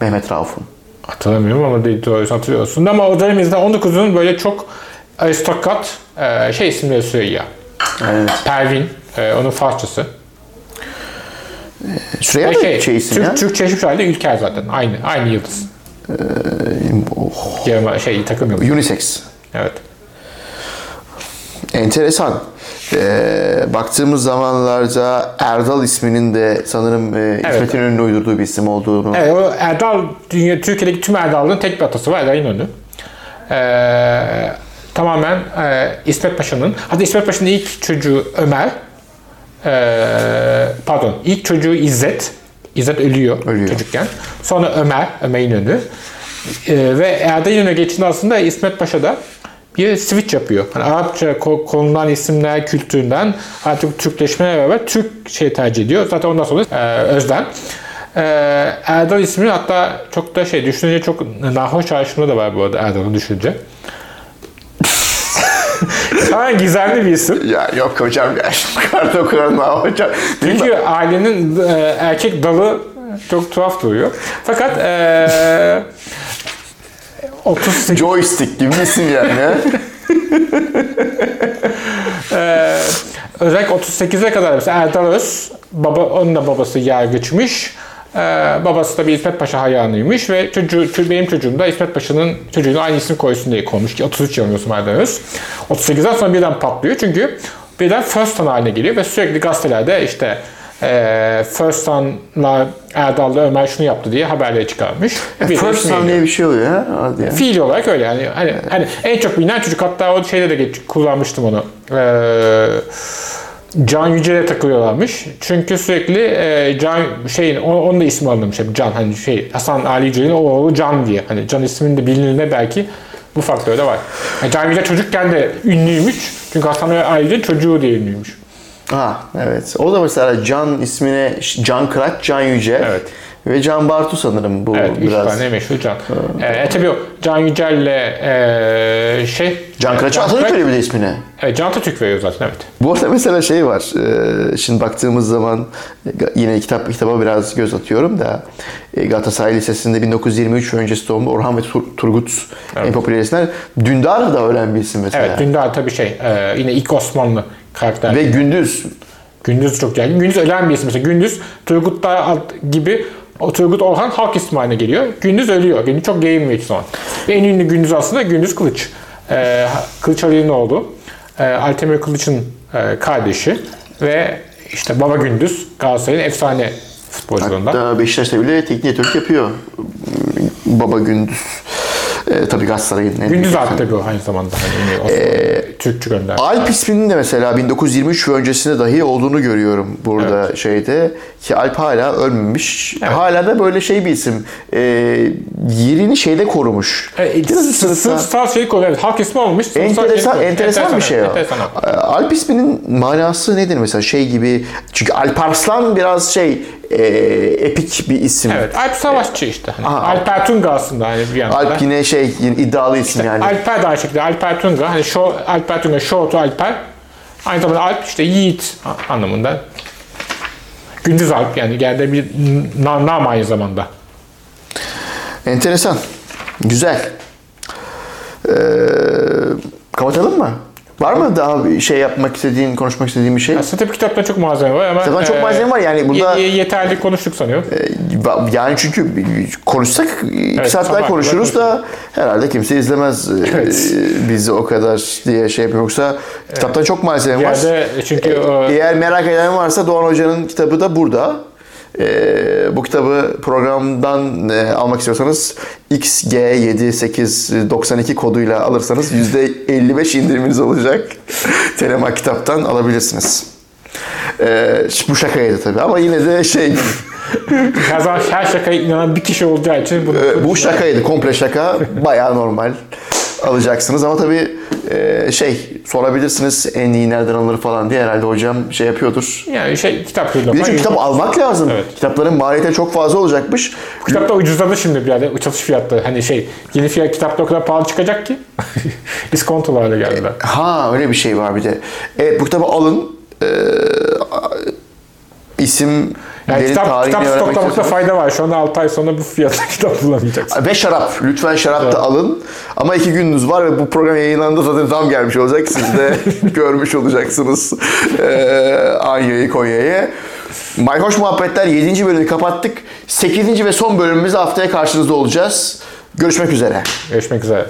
Mehmet Rauf'un. hatırlamıyorum ama değil, doğrusu hatırlıyorsun. Ama o dönemimizde 19'un böyle çok aristokrat e, şey isimleri Süreyya. Evet. Pervin, e, onun Farsçası. Süreyya Ve da şey, şey isim ya. Türk, Türk çeşitli halde Ülker zaten. Aynı, aynı yıldız. Oh, Germa, şey, takım yıldız. unisex. Evet. Enteresan. Ee, baktığımız zamanlarda Erdal isminin de sanırım e, İsmet İnönü'nün uydurduğu bir isim olduğunu. Evet, o Erdal, dünya, Türkiye'deki tüm Erdal'ın tek bir atası var, Erdal İnönü. Ee, tamamen e, İsmet Paşa'nın, hatta İsmet Paşa'nın ilk çocuğu Ömer, ee, pardon, ilk çocuğu İzzet, İzzet ölüyor, Ölüyor. çocukken. Sonra Ömer, Ömer İnönü. Ee, ve Erdal İnönü geçtiğinde aslında İsmet Paşa da bir switch yapıyor. Hani Arapça ko- konulan isimler kültüründen artık Türkleşmeye beraber Türk şey tercih ediyor. Zaten ondan sonra e, Özden. E, Erdal ismi hatta çok da şey düşününce çok nahoş çağrışımda da var bu arada Erdal'ı düşününce. Tamamen [laughs] gizemli bir isim. Ya yok hocam ya şimdi kartı o kadar ne hocam. Çünkü ailenin e, erkek dalı çok tuhaf duruyor. Fakat e, 38 Joystick gibi bir isim yani. [laughs] Ee, özellikle 38'e kadar mesela Erdal Öz, baba, onun da babası yargıçmış. Ee, babası da bir İsmet Paşa hayranıymış ve çocuğu, ço- benim çocuğum da İsmet Paşa'nın çocuğuna aynı isim koysun diye konmuş ki 33 yanılıyorsun Erdal Öz. 38'den sonra birden patlıyor çünkü birden first haline geliyor ve sürekli gazetelerde işte e, First Son'la Erdal'la Ömer şunu yaptı diye haberleri çıkarmış. Bir de First time diye bir şey oluyor ha. Hadi ya. Fiil olarak öyle yani. Hani, hani en çok bilinen çocuk hatta o şeyde de geç, kullanmıştım onu. Ee, Can Yücel'e takılıyorlarmış. Çünkü sürekli e, Can şeyin onun da ismi alınmış hep Can hani şey Hasan Ali Yücel'in oğlu Can diye. Hani Can isminin de bilinirliğine belki bu faktör de var. Yani Can Yücel çocukken de ünlüymüş. Çünkü Hasan Ali Yücel'in çocuğu diye ünlüymüş. Ha evet. O da mesela Can ismine Can Kıraç, Can Yüce Evet. ve Can Bartu sanırım bu Evet, biraz. tane meşhur Can. Ee, tabii o Can Yücel'le e, şey... Can Kıraç Atatürk Kıraç- veriyor bir de ismine. Evet, Can Atatürk veriyor zaten evet. Bu arada mesela şey var. e, Şimdi baktığımız zaman e, yine kitap kitaba biraz göz atıyorum da e, Galatasaray Lisesi'nde 1923 ve öncesi doğumlu Orhan ve Tur- Turgut en popüler isimler. Dündar da öğren bir isim mesela. Evet, Dündar tabii şey, e, yine ilk Osmanlı karakter. Ve Gündüz Gündüz çok yaygın. Gündüz ölen bir isim. Mesela Gündüz, Turgutlar alt- gibi o Turgut Orhan halk haline geliyor. Gündüz ölüyor. Gündüz çok yayılmıyor hiç zaman. Ve en ünlü Gündüz aslında Gündüz Kılıç. E, Kılıç Ali'nin oğlu. E, Altemir Kılıç'ın e, kardeşi. Ve işte Baba Gündüz, Galatasaray'ın efsane futbolcularından. Hatta Beşiktaş'ta bile teknik direktörlük yapıyor. Baba Gündüz. E, tabii Galatasaray'ın. en- Gündüz Alp tabii o aynı zamanda. Hani Osmanlı, Türkçü gönder. Alp isminin de mesela 1923 ve öncesinde dahi olduğunu görüyorum burada şeyde. Ki Alp hala ölmemiş. Hala da böyle şey bir isim. E, yerini şeyde korumuş. Evet, Biraz sınıfsal sınıfsal- şey koyuyor. Evet, halk ismi olmuş. Enteresan, şey koyuyor. enteresan bir şey o. Enteresan Alp isminin manası nedir mesela şey gibi? Çünkü Alparslan biraz şey e, epik bir isim. Evet, Alp Savaşçı işte. Hani Aha. Alper Tunga aslında hani bir yandan. Alp yine şey yine iddialı isim yani. Alper de aynı şekilde. Alper Tunga. Hani şo, Alper Tunga, Şoğutu Alper. Aynı zamanda Alp işte yiğit anlamında. Gündüz Alp yani geldi bir na- nam aynı zamanda. Enteresan. Güzel. Ee, kapatalım mı? Var mı daha bir şey yapmak istediğin, konuşmak istediğin bir şey? Aslında tabii kitapta çok malzeme var ama... Kitaptan çok e, malzeme var yani burada- ye- yeterli konuştuk sanıyorum. Ee, Yani çünkü konuşsak iki Evet, saatler sabah konuşuruz da herhalde kimse izlemez ee, Evet. bizi o kadar diye şey yapıyor. Yoksa kitaptan çok malzeme var. yerde çünkü o- Eğer merak eden varsa Doğan Hoca'nın kitabı da burada. Ee, bu kitabı programdan e, almak istiyorsanız XG7892 koduyla alırsanız %55 indiriminiz olacak. [laughs] Telemak kitaptan alabilirsiniz. Ee, bu şakaydı tabii ama yine de şey her zaman her şakaya inanan bir kişi olacağı için bunu e, bu şakaydı komple şaka bayağı normal alacaksınız ama tabii e, şey sorabilirsiniz en iyi nereden alınır falan diye herhalde hocam şey yapıyordur. yani şey kitap Bir de çünkü kitap almak lazım. Evet. Kitapların maliyeti çok fazla olacakmış. Kitap da ucuzladı şimdi bir yerde satış fiyatları. Hani şey yeni fiyat kitapta o kadar pahalı çıkacak ki [laughs] iskontolu hale geldiler. Ha öyle bir şey var bir de. Evet bu kitabı alın. Ee, isim Yani kitap, kitap stoklamakta fayda var. Şu anda 6 ay sonra bu fiyatla [laughs] kitap bulamayacaksın. Ve şarap. Lütfen şarap da alın. Ama iki gününüz var ve bu program yayınlandı zaten tam gelmiş olacak. Siz de [laughs] görmüş olacaksınız ee, Anya'yı, Konya'yı. Mayhoş Muhabbetler 7. bölümü kapattık. 8. ve son bölümümüzde haftaya karşınızda olacağız. Görüşmek üzere. Görüşmek üzere.